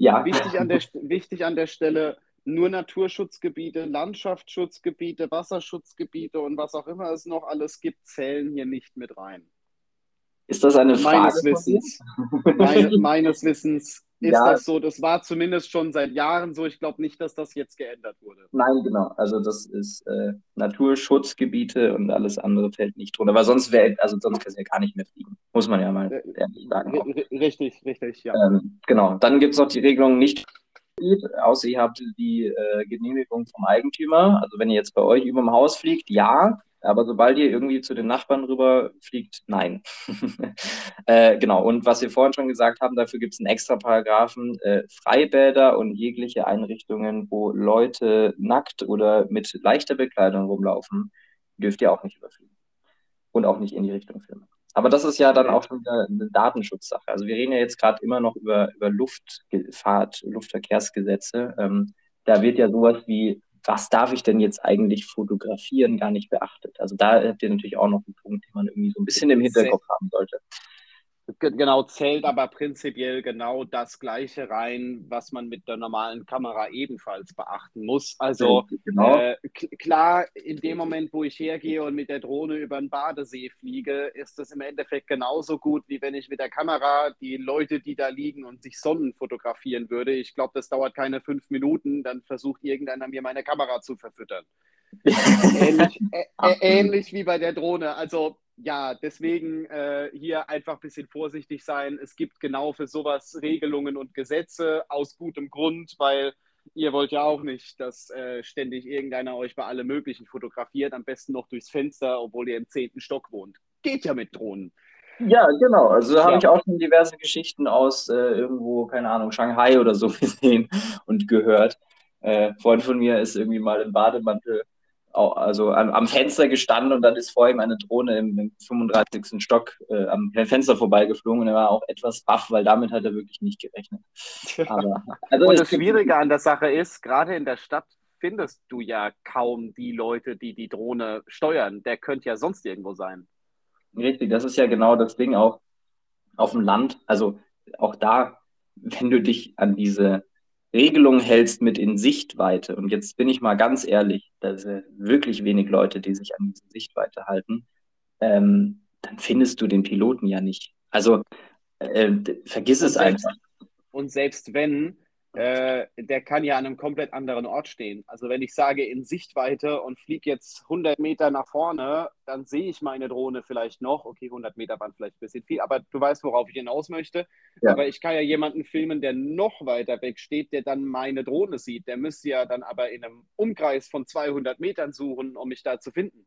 ja. Wichtig an, der, wichtig an der Stelle, nur Naturschutzgebiete, Landschaftsschutzgebiete, Wasserschutzgebiete und was auch immer es noch alles gibt, zählen hier nicht mit rein. Ist das eine Frage? Meines Wissens, meine, meines Wissens ist ja. das so. Das war zumindest schon seit Jahren so. Ich glaube nicht, dass das jetzt geändert wurde. Nein, genau. Also das ist äh, Naturschutzgebiete und alles andere fällt nicht drunter. Aber sonst wäre, also sonst kannst du ja gar nicht mehr fliegen. Muss man ja mal ehrlich sagen. Auch. Richtig, richtig, ja. Ähm, genau. Dann gibt es noch die Regelung nicht außer ihr habt die äh, Genehmigung vom Eigentümer. Also wenn ihr jetzt bei euch über dem Haus fliegt, ja. Aber sobald ihr irgendwie zu den Nachbarn rüber fliegt, nein. äh, genau, und was wir vorhin schon gesagt haben, dafür gibt es einen extra Paragraphen, äh, Freibäder und jegliche Einrichtungen, wo Leute nackt oder mit leichter Bekleidung rumlaufen, dürft ihr auch nicht überfliegen. Und auch nicht in die Richtung filmen. Aber das ist ja dann auch schon wieder eine Datenschutzsache. Also wir reden ja jetzt gerade immer noch über, über Luftfahrt, Luftverkehrsgesetze. Ähm, da wird ja sowas wie was darf ich denn jetzt eigentlich fotografieren, gar nicht beachtet. Also da habt ihr natürlich auch noch einen Punkt, den man irgendwie so ein bisschen im Hinterkopf haben sollte. Genau, zählt aber prinzipiell genau das Gleiche rein, was man mit der normalen Kamera ebenfalls beachten muss. Also genau. äh, klar, in dem Moment, wo ich hergehe und mit der Drohne über den Badesee fliege, ist das im Endeffekt genauso gut, wie wenn ich mit der Kamera die Leute, die da liegen und sich Sonnen fotografieren würde. Ich glaube, das dauert keine fünf Minuten, dann versucht irgendeiner mir meine Kamera zu verfüttern. ähnlich, äh, äh, ähnlich wie bei der Drohne. Also ja, deswegen äh, hier einfach ein bisschen vorsichtig sein. Es gibt genau für sowas Regelungen und Gesetze aus gutem Grund, weil ihr wollt ja auch nicht, dass äh, ständig irgendeiner euch bei allem Möglichen fotografiert, am besten noch durchs Fenster, obwohl ihr im zehnten Stock wohnt. Geht ja mit Drohnen. Ja, genau. Also da ja. habe ich auch schon diverse Geschichten aus äh, irgendwo, keine Ahnung, Shanghai oder so gesehen und gehört. Äh, Freund von mir ist irgendwie mal im Bademantel also am, am, Fenster gestanden und dann ist vor ihm eine Drohne im, im 35. Stock äh, am Fenster vorbeigeflogen und er war auch etwas baff, weil damit hat er wirklich nicht gerechnet. Aber, also und das Schwierige an der Sache ist, gerade in der Stadt findest du ja kaum die Leute, die die Drohne steuern. Der könnte ja sonst irgendwo sein. Richtig, das ist ja genau das Ding auch auf dem Land. Also auch da, wenn du dich an diese Regelungen hältst mit in Sichtweite, und jetzt bin ich mal ganz ehrlich, da sind wirklich wenig Leute, die sich an diese Sichtweite halten, ähm, dann findest du den Piloten ja nicht. Also äh, vergiss und es selbst, einfach. Und selbst wenn, äh, der kann ja an einem komplett anderen Ort stehen. Also wenn ich sage in Sichtweite und fliege jetzt 100 Meter nach vorne, dann sehe ich meine Drohne vielleicht noch. Okay, 100 Meter waren vielleicht ein bisschen viel, aber du weißt, worauf ich hinaus möchte. Ja. Aber ich kann ja jemanden filmen, der noch weiter weg steht, der dann meine Drohne sieht. Der müsste ja dann aber in einem Umkreis von 200 Metern suchen, um mich da zu finden.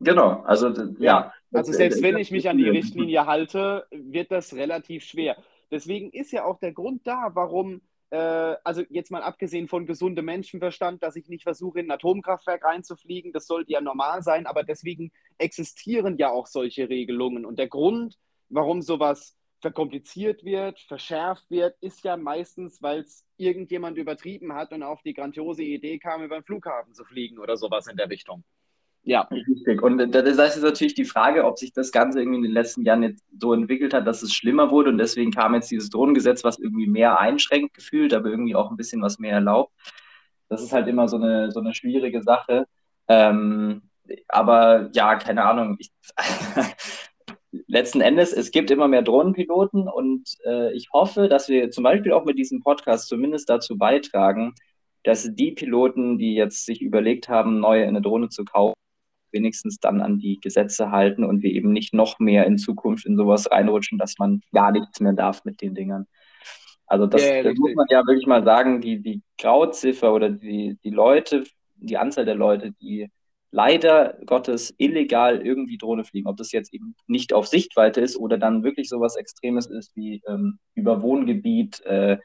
Genau, also ja. Also selbst wenn ich mich an die Richtlinie halte, wird das relativ schwer. Deswegen ist ja auch der Grund da, warum also jetzt mal abgesehen von gesundem Menschenverstand, dass ich nicht versuche, in ein Atomkraftwerk reinzufliegen, das sollte ja normal sein, aber deswegen existieren ja auch solche Regelungen. Und der Grund, warum sowas verkompliziert wird, verschärft wird, ist ja meistens, weil es irgendjemand übertrieben hat und auf die grandiose Idee kam, über den Flughafen zu fliegen oder sowas in der Richtung. Ja. Richtig. Und das jetzt natürlich die Frage, ob sich das Ganze irgendwie in den letzten Jahren jetzt so entwickelt hat, dass es schlimmer wurde und deswegen kam jetzt dieses Drohnengesetz, was irgendwie mehr einschränkt gefühlt, aber irgendwie auch ein bisschen was mehr erlaubt. Das ist halt immer so eine, so eine schwierige Sache. Ähm, aber ja, keine Ahnung. Ich, letzten Endes, es gibt immer mehr Drohnenpiloten und äh, ich hoffe, dass wir zum Beispiel auch mit diesem Podcast zumindest dazu beitragen, dass die Piloten, die jetzt sich überlegt haben, neue eine Drohne zu kaufen, wenigstens dann an die Gesetze halten und wir eben nicht noch mehr in Zukunft in sowas reinrutschen, dass man gar nichts mehr darf mit den Dingern. Also das, yeah, das muss man ja wirklich mal sagen, die, die Grauziffer oder die, die Leute, die Anzahl der Leute, die leider Gottes illegal irgendwie Drohne fliegen, ob das jetzt eben nicht auf Sichtweite ist oder dann wirklich sowas Extremes ist wie ähm, über Wohngebiet, äh,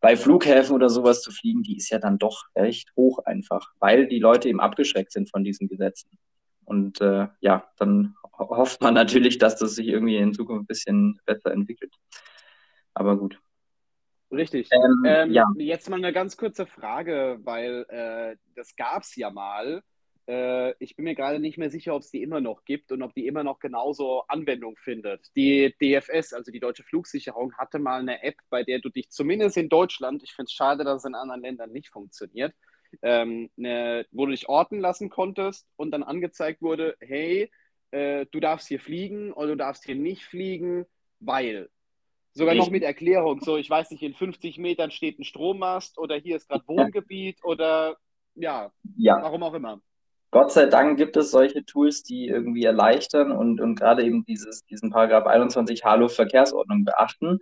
bei Flughäfen oder sowas zu fliegen, die ist ja dann doch recht hoch einfach, weil die Leute eben abgeschreckt sind von diesen Gesetzen. Und äh, ja, dann hofft man natürlich, dass das sich irgendwie in Zukunft ein bisschen besser entwickelt. Aber gut. Richtig. Ähm, ähm, ja. Jetzt mal eine ganz kurze Frage, weil äh, das gab es ja mal. Äh, ich bin mir gerade nicht mehr sicher, ob es die immer noch gibt und ob die immer noch genauso Anwendung findet. Die DFS, also die Deutsche Flugsicherung, hatte mal eine App, bei der du dich zumindest in Deutschland, ich finde es schade, dass es in anderen Ländern nicht funktioniert, ähm, eine, wo du dich orten lassen konntest und dann angezeigt wurde, hey, äh, du darfst hier fliegen oder du darfst hier nicht fliegen, weil. Sogar noch mit Erklärung, so ich weiß nicht, in 50 Metern steht ein Strommast oder hier ist gerade Wohngebiet oder ja, ja, warum auch immer. Gott sei Dank gibt es solche Tools, die irgendwie erleichtern und, und gerade eben dieses, diesen Paragraph 21 H-Luft-Verkehrsordnung beachten.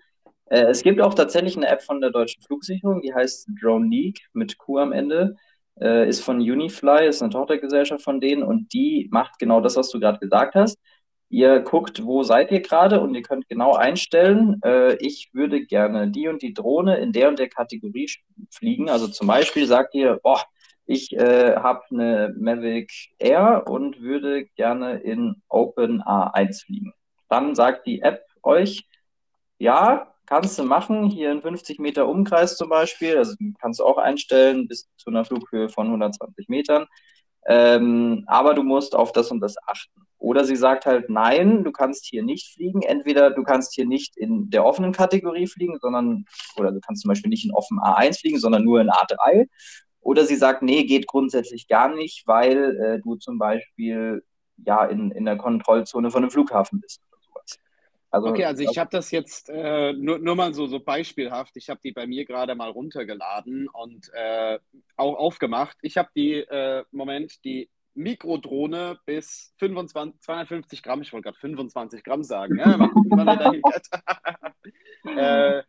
Äh, es gibt auch tatsächlich eine App von der deutschen Flugsicherung, die heißt Drone League mit Q am Ende. Äh, ist von Unifly, ist eine Tochtergesellschaft von denen und die macht genau das, was du gerade gesagt hast. Ihr guckt, wo seid ihr gerade und ihr könnt genau einstellen, äh, ich würde gerne die und die Drohne in der und der Kategorie fliegen. Also zum Beispiel sagt ihr, boah, ich äh, habe eine Mavic Air und würde gerne in Open A1 fliegen. Dann sagt die App euch, ja, kannst du machen, hier in 50 Meter Umkreis zum Beispiel, also kannst du auch einstellen bis zu einer Flughöhe von 120 Metern, ähm, aber du musst auf das und das achten. Oder sie sagt halt, nein, du kannst hier nicht fliegen. Entweder du kannst hier nicht in der offenen Kategorie fliegen, sondern, oder du kannst zum Beispiel nicht in offen A1 fliegen, sondern nur in A3. Oder sie sagt, nee, geht grundsätzlich gar nicht, weil äh, du zum Beispiel ja in, in der Kontrollzone von einem Flughafen bist. Also, okay, also ich habe das jetzt äh, nur, nur mal so, so beispielhaft. Ich habe die bei mir gerade mal runtergeladen und äh, auch aufgemacht. Ich habe die, äh, Moment, die Mikrodrohne bis 25, 250 Gramm, ich wollte gerade 25 Gramm sagen. Ja, äh,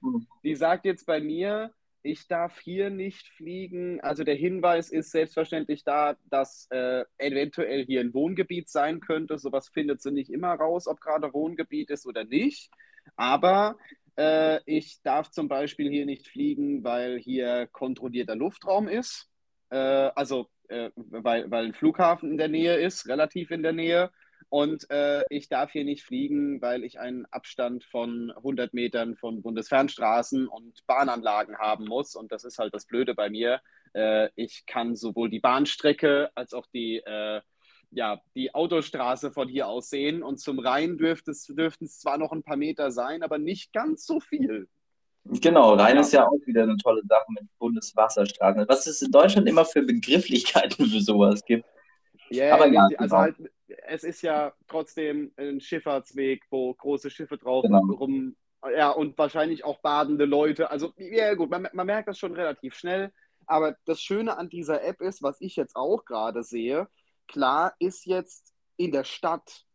die sagt jetzt bei mir, ich darf hier nicht fliegen. Also der Hinweis ist selbstverständlich da, dass äh, eventuell hier ein Wohngebiet sein könnte. Sowas findet sie nicht immer raus, ob gerade Wohngebiet ist oder nicht. Aber äh, ich darf zum Beispiel hier nicht fliegen, weil hier kontrollierter Luftraum ist. Äh, also äh, weil, weil ein Flughafen in der Nähe ist, relativ in der Nähe. Und äh, ich darf hier nicht fliegen, weil ich einen Abstand von 100 Metern von Bundesfernstraßen und Bahnanlagen haben muss. Und das ist halt das Blöde bei mir. Äh, ich kann sowohl die Bahnstrecke als auch die, äh, ja, die Autostraße von hier aus sehen. Und zum Rhein dürften es, zwar noch ein paar Meter sein, aber nicht ganz so viel. Genau, Rhein ja. ist ja auch wieder eine tolle Sache mit Bundeswasserstraßen. Was es in Deutschland immer für Begrifflichkeiten für sowas gibt. Yeah, aber ja, also halt, es ist ja trotzdem ein Schifffahrtsweg, wo große Schiffe drauf genau. rum, ja, und wahrscheinlich auch badende Leute. Also, ja, gut, man, man merkt das schon relativ schnell. Aber das Schöne an dieser App ist, was ich jetzt auch gerade sehe, klar ist jetzt in der Stadt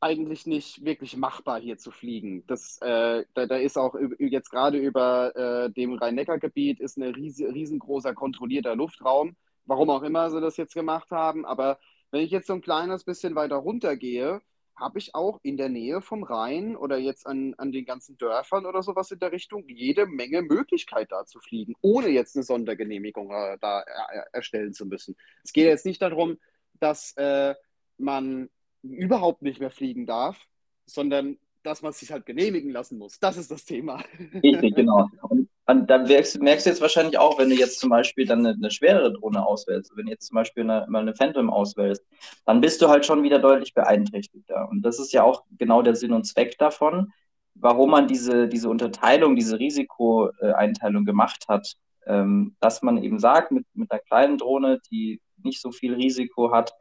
eigentlich nicht wirklich machbar, hier zu fliegen. Das, äh, da, da, ist auch jetzt gerade über äh, dem Rhein-Neckar-Gebiet ist ein riesengroßer kontrollierter Luftraum. Warum auch immer sie das jetzt gemacht haben, aber wenn ich jetzt so ein kleines bisschen weiter runter gehe, habe ich auch in der Nähe vom Rhein oder jetzt an, an den ganzen Dörfern oder sowas in der Richtung jede Menge Möglichkeit da zu fliegen, ohne jetzt eine Sondergenehmigung äh, da er, erstellen zu müssen. Es geht jetzt nicht darum, dass äh, man überhaupt nicht mehr fliegen darf, sondern dass man sich halt genehmigen lassen muss. Das ist das Thema. Richtig, genau. Und, und dann merkst, merkst, du jetzt wahrscheinlich auch, wenn du jetzt zum Beispiel dann eine, eine schwerere Drohne auswählst, wenn du jetzt zum Beispiel eine, mal eine Phantom auswählst, dann bist du halt schon wieder deutlich beeinträchtigter. Und das ist ja auch genau der Sinn und Zweck davon, warum man diese, diese Unterteilung, diese Risikoeinteilung gemacht hat. Ähm, dass man eben sagt, mit, mit einer kleinen Drohne, die nicht so viel Risiko hat,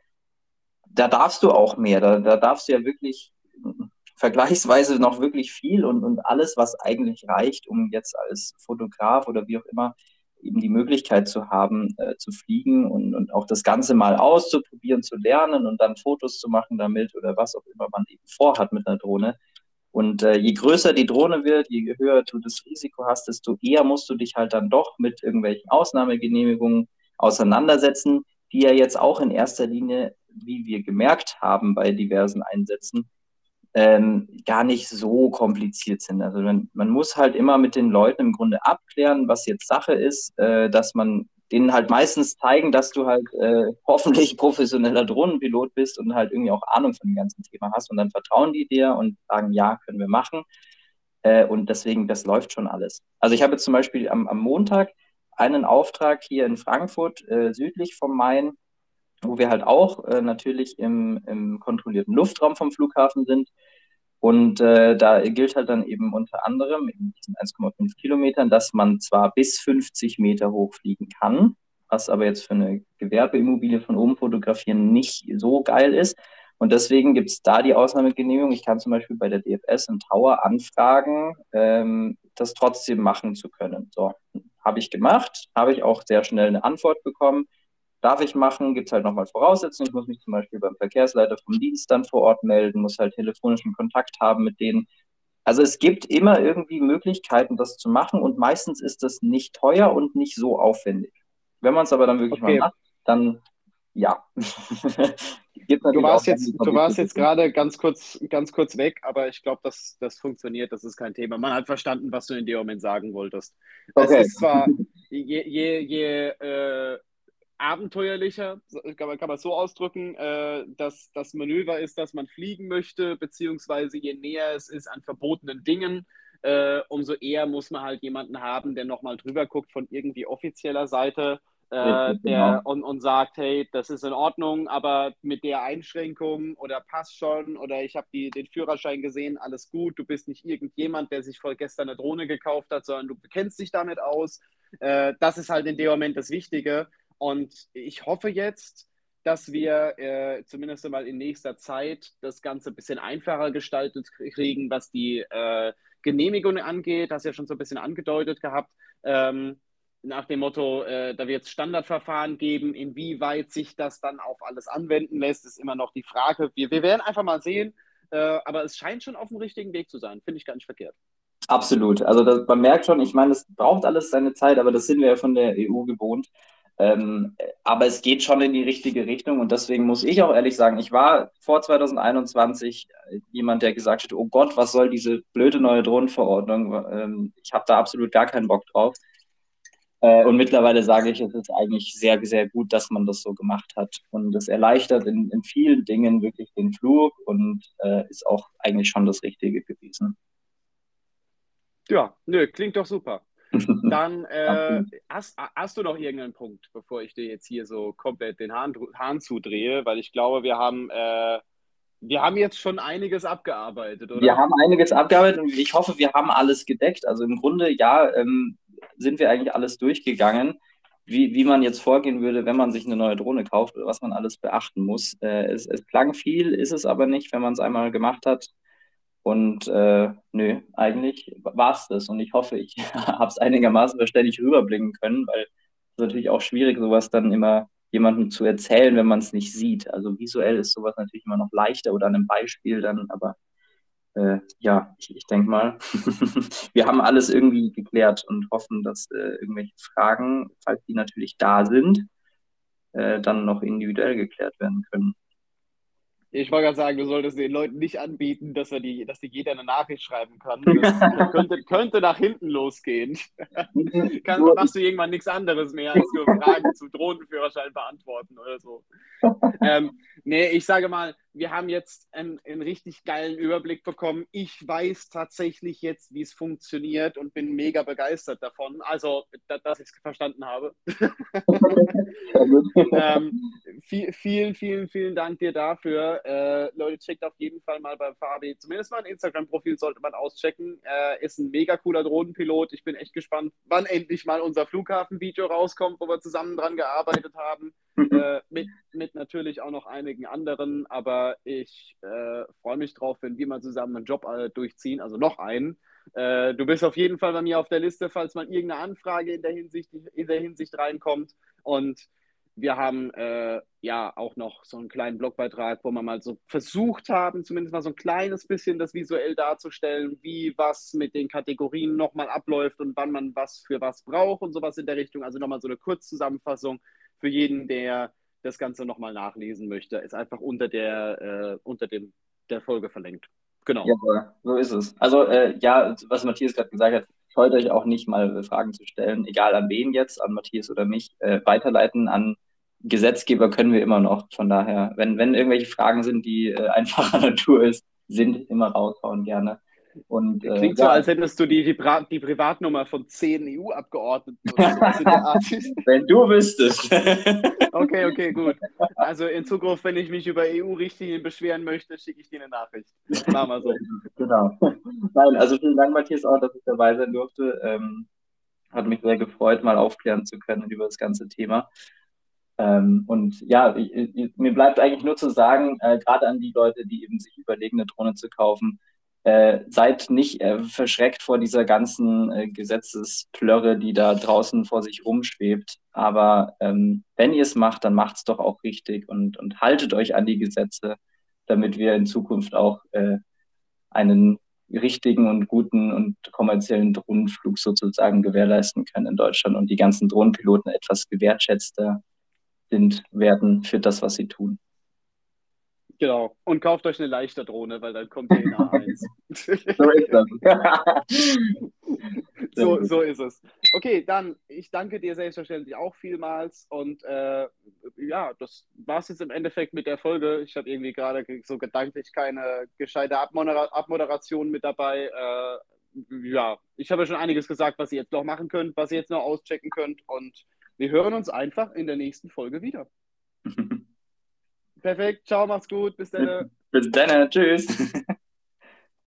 da darfst du auch mehr. Da, da darfst du ja wirklich vergleichsweise noch wirklich viel und, und alles, was eigentlich reicht, um jetzt als Fotograf oder wie auch immer eben die Möglichkeit zu haben, äh, zu fliegen und, und auch das Ganze mal auszuprobieren, zu lernen und dann Fotos zu machen damit oder was auch immer man eben vorhat mit einer Drohne. Und äh, je größer die Drohne wird, je höher du das Risiko hast, desto eher musst du dich halt dann doch mit irgendwelchen Ausnahmegenehmigungen auseinandersetzen, die ja jetzt auch in erster Linie, wie wir gemerkt haben bei diversen Einsätzen, ähm, gar nicht so kompliziert sind. Also man, man, muss halt immer mit den Leuten im Grunde abklären, was jetzt Sache ist, äh, dass man denen halt meistens zeigen, dass du halt äh, hoffentlich professioneller Drohnenpilot bist und halt irgendwie auch Ahnung von dem ganzen Thema hast und dann vertrauen die dir und sagen, ja, können wir machen. Äh, und deswegen, das läuft schon alles. Also ich habe jetzt zum Beispiel am, am Montag einen Auftrag hier in Frankfurt, äh, südlich vom Main, wo wir halt auch äh, natürlich im, im kontrollierten Luftraum vom Flughafen sind. Und äh, da gilt halt dann eben unter anderem in diesen 1,5 Kilometern, dass man zwar bis 50 Meter hoch fliegen kann, was aber jetzt für eine Gewerbeimmobilie von oben fotografieren nicht so geil ist. Und deswegen gibt es da die Ausnahmegenehmigung. Ich kann zum Beispiel bei der DFS in Tower anfragen, ähm, das trotzdem machen zu können. So, habe ich gemacht, habe ich auch sehr schnell eine Antwort bekommen darf ich machen, gibt es halt nochmal Voraussetzungen. Ich muss mich zum Beispiel beim Verkehrsleiter vom Dienst dann vor Ort melden, muss halt telefonischen Kontakt haben mit denen. Also es gibt immer irgendwie Möglichkeiten, das zu machen und meistens ist das nicht teuer und nicht so aufwendig. Wenn man es aber dann wirklich okay. mal macht, dann ja. du warst jetzt, du warst jetzt gerade ganz kurz, ganz kurz weg, aber ich glaube, das, das funktioniert, das ist kein Thema. Man hat verstanden, was du in dem Moment sagen wolltest. Okay. Es ist zwar, je, je, je äh, abenteuerlicher, kann man, kann man so ausdrücken, äh, dass das Manöver ist, dass man fliegen möchte, beziehungsweise je näher es ist an verbotenen Dingen, äh, umso eher muss man halt jemanden haben, der nochmal drüber guckt von irgendwie offizieller Seite äh, der, genau. und, und sagt, hey, das ist in Ordnung, aber mit der Einschränkung oder passt schon oder ich habe den Führerschein gesehen, alles gut, du bist nicht irgendjemand, der sich vor gestern eine Drohne gekauft hat, sondern du kennst dich damit aus. Äh, das ist halt in dem Moment das Wichtige. Und ich hoffe jetzt, dass wir äh, zumindest einmal in nächster Zeit das Ganze ein bisschen einfacher gestaltet kriegen, was die äh, Genehmigung angeht. Das ja schon so ein bisschen angedeutet gehabt. Ähm, nach dem Motto, äh, da wird es Standardverfahren geben, inwieweit sich das dann auf alles anwenden lässt, ist immer noch die Frage. Wir, wir werden einfach mal sehen, äh, aber es scheint schon auf dem richtigen Weg zu sein. Finde ich gar nicht verkehrt. Absolut. Also das, man merkt schon, ich meine, es braucht alles seine Zeit, aber das sind wir ja von der EU gewohnt. Ähm, aber es geht schon in die richtige Richtung und deswegen muss ich auch ehrlich sagen, ich war vor 2021 jemand, der gesagt hat, oh Gott, was soll diese blöde neue Drohnenverordnung? Ähm, ich habe da absolut gar keinen Bock drauf. Äh, und mittlerweile sage ich, es ist eigentlich sehr, sehr gut, dass man das so gemacht hat. Und es erleichtert in, in vielen Dingen wirklich den Flug und äh, ist auch eigentlich schon das Richtige gewesen. Ja, nö, klingt doch super. Dann äh, hast, hast, du noch irgendeinen Punkt, bevor ich dir jetzt hier so komplett den Hahn, Hahn zudrehe, weil ich glaube, wir haben, äh, wir haben jetzt schon einiges abgearbeitet, oder? Wir haben einiges abgearbeitet und ich hoffe, wir haben alles gedeckt. Also im Grunde, ja, ähm, sind wir eigentlich alles durchgegangen, wie, wie man jetzt vorgehen würde, wenn man sich eine neue Drohne kauft oder was man alles beachten muss. Äh, es, es klang viel, ist es aber nicht, wenn man es einmal gemacht hat. Und äh, nö, eigentlich war es das. Und ich hoffe, ich habe es einigermaßen verständlich rüberbringen können, weil es natürlich auch schwierig, sowas dann immer jemandem zu erzählen, wenn man es nicht sieht. Also visuell ist sowas natürlich immer noch leichter oder an einem Beispiel dann, aber äh, ja, ich, ich denke mal, wir haben alles irgendwie geklärt und hoffen, dass äh, irgendwelche Fragen, falls die natürlich da sind, äh, dann noch individuell geklärt werden können. Ich wollte gerade sagen, du solltest den Leuten nicht anbieten, dass, er die, dass dir jeder eine Nachricht schreiben kann. Das könnte, könnte nach hinten losgehen. kann, machst du irgendwann nichts anderes mehr, als nur Fragen zu Drohnenführerschein beantworten oder so. Ähm, nee, ich sage mal, wir haben jetzt einen, einen, richtig geilen Überblick bekommen. Ich weiß tatsächlich jetzt, wie es funktioniert und bin mega begeistert davon. Also, da, dass ich es verstanden habe. ähm, viel, vielen, vielen, vielen Dank dir dafür. Äh, Leute, checkt auf jeden Fall mal bei Fabi. Zumindest mal ein Instagram-Profil sollte man auschecken. Äh, ist ein mega cooler Drohnenpilot. Ich bin echt gespannt, wann endlich mal unser Flughafen-Video rauskommt, wo wir zusammen dran gearbeitet haben. Äh, mit, mit natürlich auch noch einigen anderen, aber ich äh, freue mich drauf, wenn wir mal zusammen einen Job äh, durchziehen, also noch einen. Äh, du bist auf jeden Fall bei mir auf der Liste, falls mal irgendeine Anfrage in der Hinsicht, in der Hinsicht reinkommt. Und wir haben äh, ja auch noch so einen kleinen Blogbeitrag, wo wir mal so versucht haben, zumindest mal so ein kleines bisschen das visuell darzustellen, wie was mit den Kategorien nochmal abläuft und wann man was für was braucht und sowas in der Richtung. Also nochmal so eine Kurzzusammenfassung für jeden, der das Ganze nochmal nachlesen möchte. Ist einfach unter der, äh, unter dem, der Folge verlinkt. Genau. Ja, so ist es. Also äh, ja, was Matthias gerade gesagt hat, scheut euch auch nicht mal Fragen zu stellen, egal an wen jetzt, an Matthias oder mich, äh, weiterleiten an Gesetzgeber können wir immer noch. Von daher, wenn, wenn irgendwelche Fragen sind, die äh, einfacher Natur ist, sind immer raushauen gerne. Und, äh, Klingt so, als hättest du die, die, die Privatnummer von zehn EU-Abgeordneten Wenn du wüsstest. okay, okay, gut. Also in Zukunft, wenn ich mich über EU-Richtlinien beschweren möchte, schicke ich dir eine Nachricht. Machen wir so. Genau. Nein, also vielen Dank, Matthias, auch, dass ich dabei sein durfte. Ähm, hat mich sehr gefreut, mal aufklären zu können über das ganze Thema. Ähm, und ja, ich, ich, mir bleibt eigentlich nur zu sagen, äh, gerade an die Leute, die eben sich überlegen, eine Drohne zu kaufen, äh, seid nicht äh, verschreckt vor dieser ganzen äh, Gesetzesplörre, die da draußen vor sich rumschwebt. Aber ähm, wenn ihr es macht, dann macht es doch auch richtig und, und haltet euch an die Gesetze, damit wir in Zukunft auch äh, einen richtigen und guten und kommerziellen Drohnenflug sozusagen gewährleisten können in Deutschland und die ganzen Drohnenpiloten etwas gewertschätzter sind, werden für das, was sie tun. Genau. Und kauft euch eine leichte Drohne, weil dann kommt ihr in A1. so ist das. so, so ist es. Okay, dann, ich danke dir selbstverständlich auch vielmals. Und äh, ja, das war es jetzt im Endeffekt mit der Folge. Ich habe irgendwie gerade so gedanklich keine gescheite Abmodera Abmoderation mit dabei. Äh, ja, ich habe ja schon einiges gesagt, was ihr jetzt noch machen könnt, was ihr jetzt noch auschecken könnt. Und wir hören uns einfach in der nächsten Folge wieder. Perfekt, ciao, macht's gut, bis dann. Bis dann, tschüss.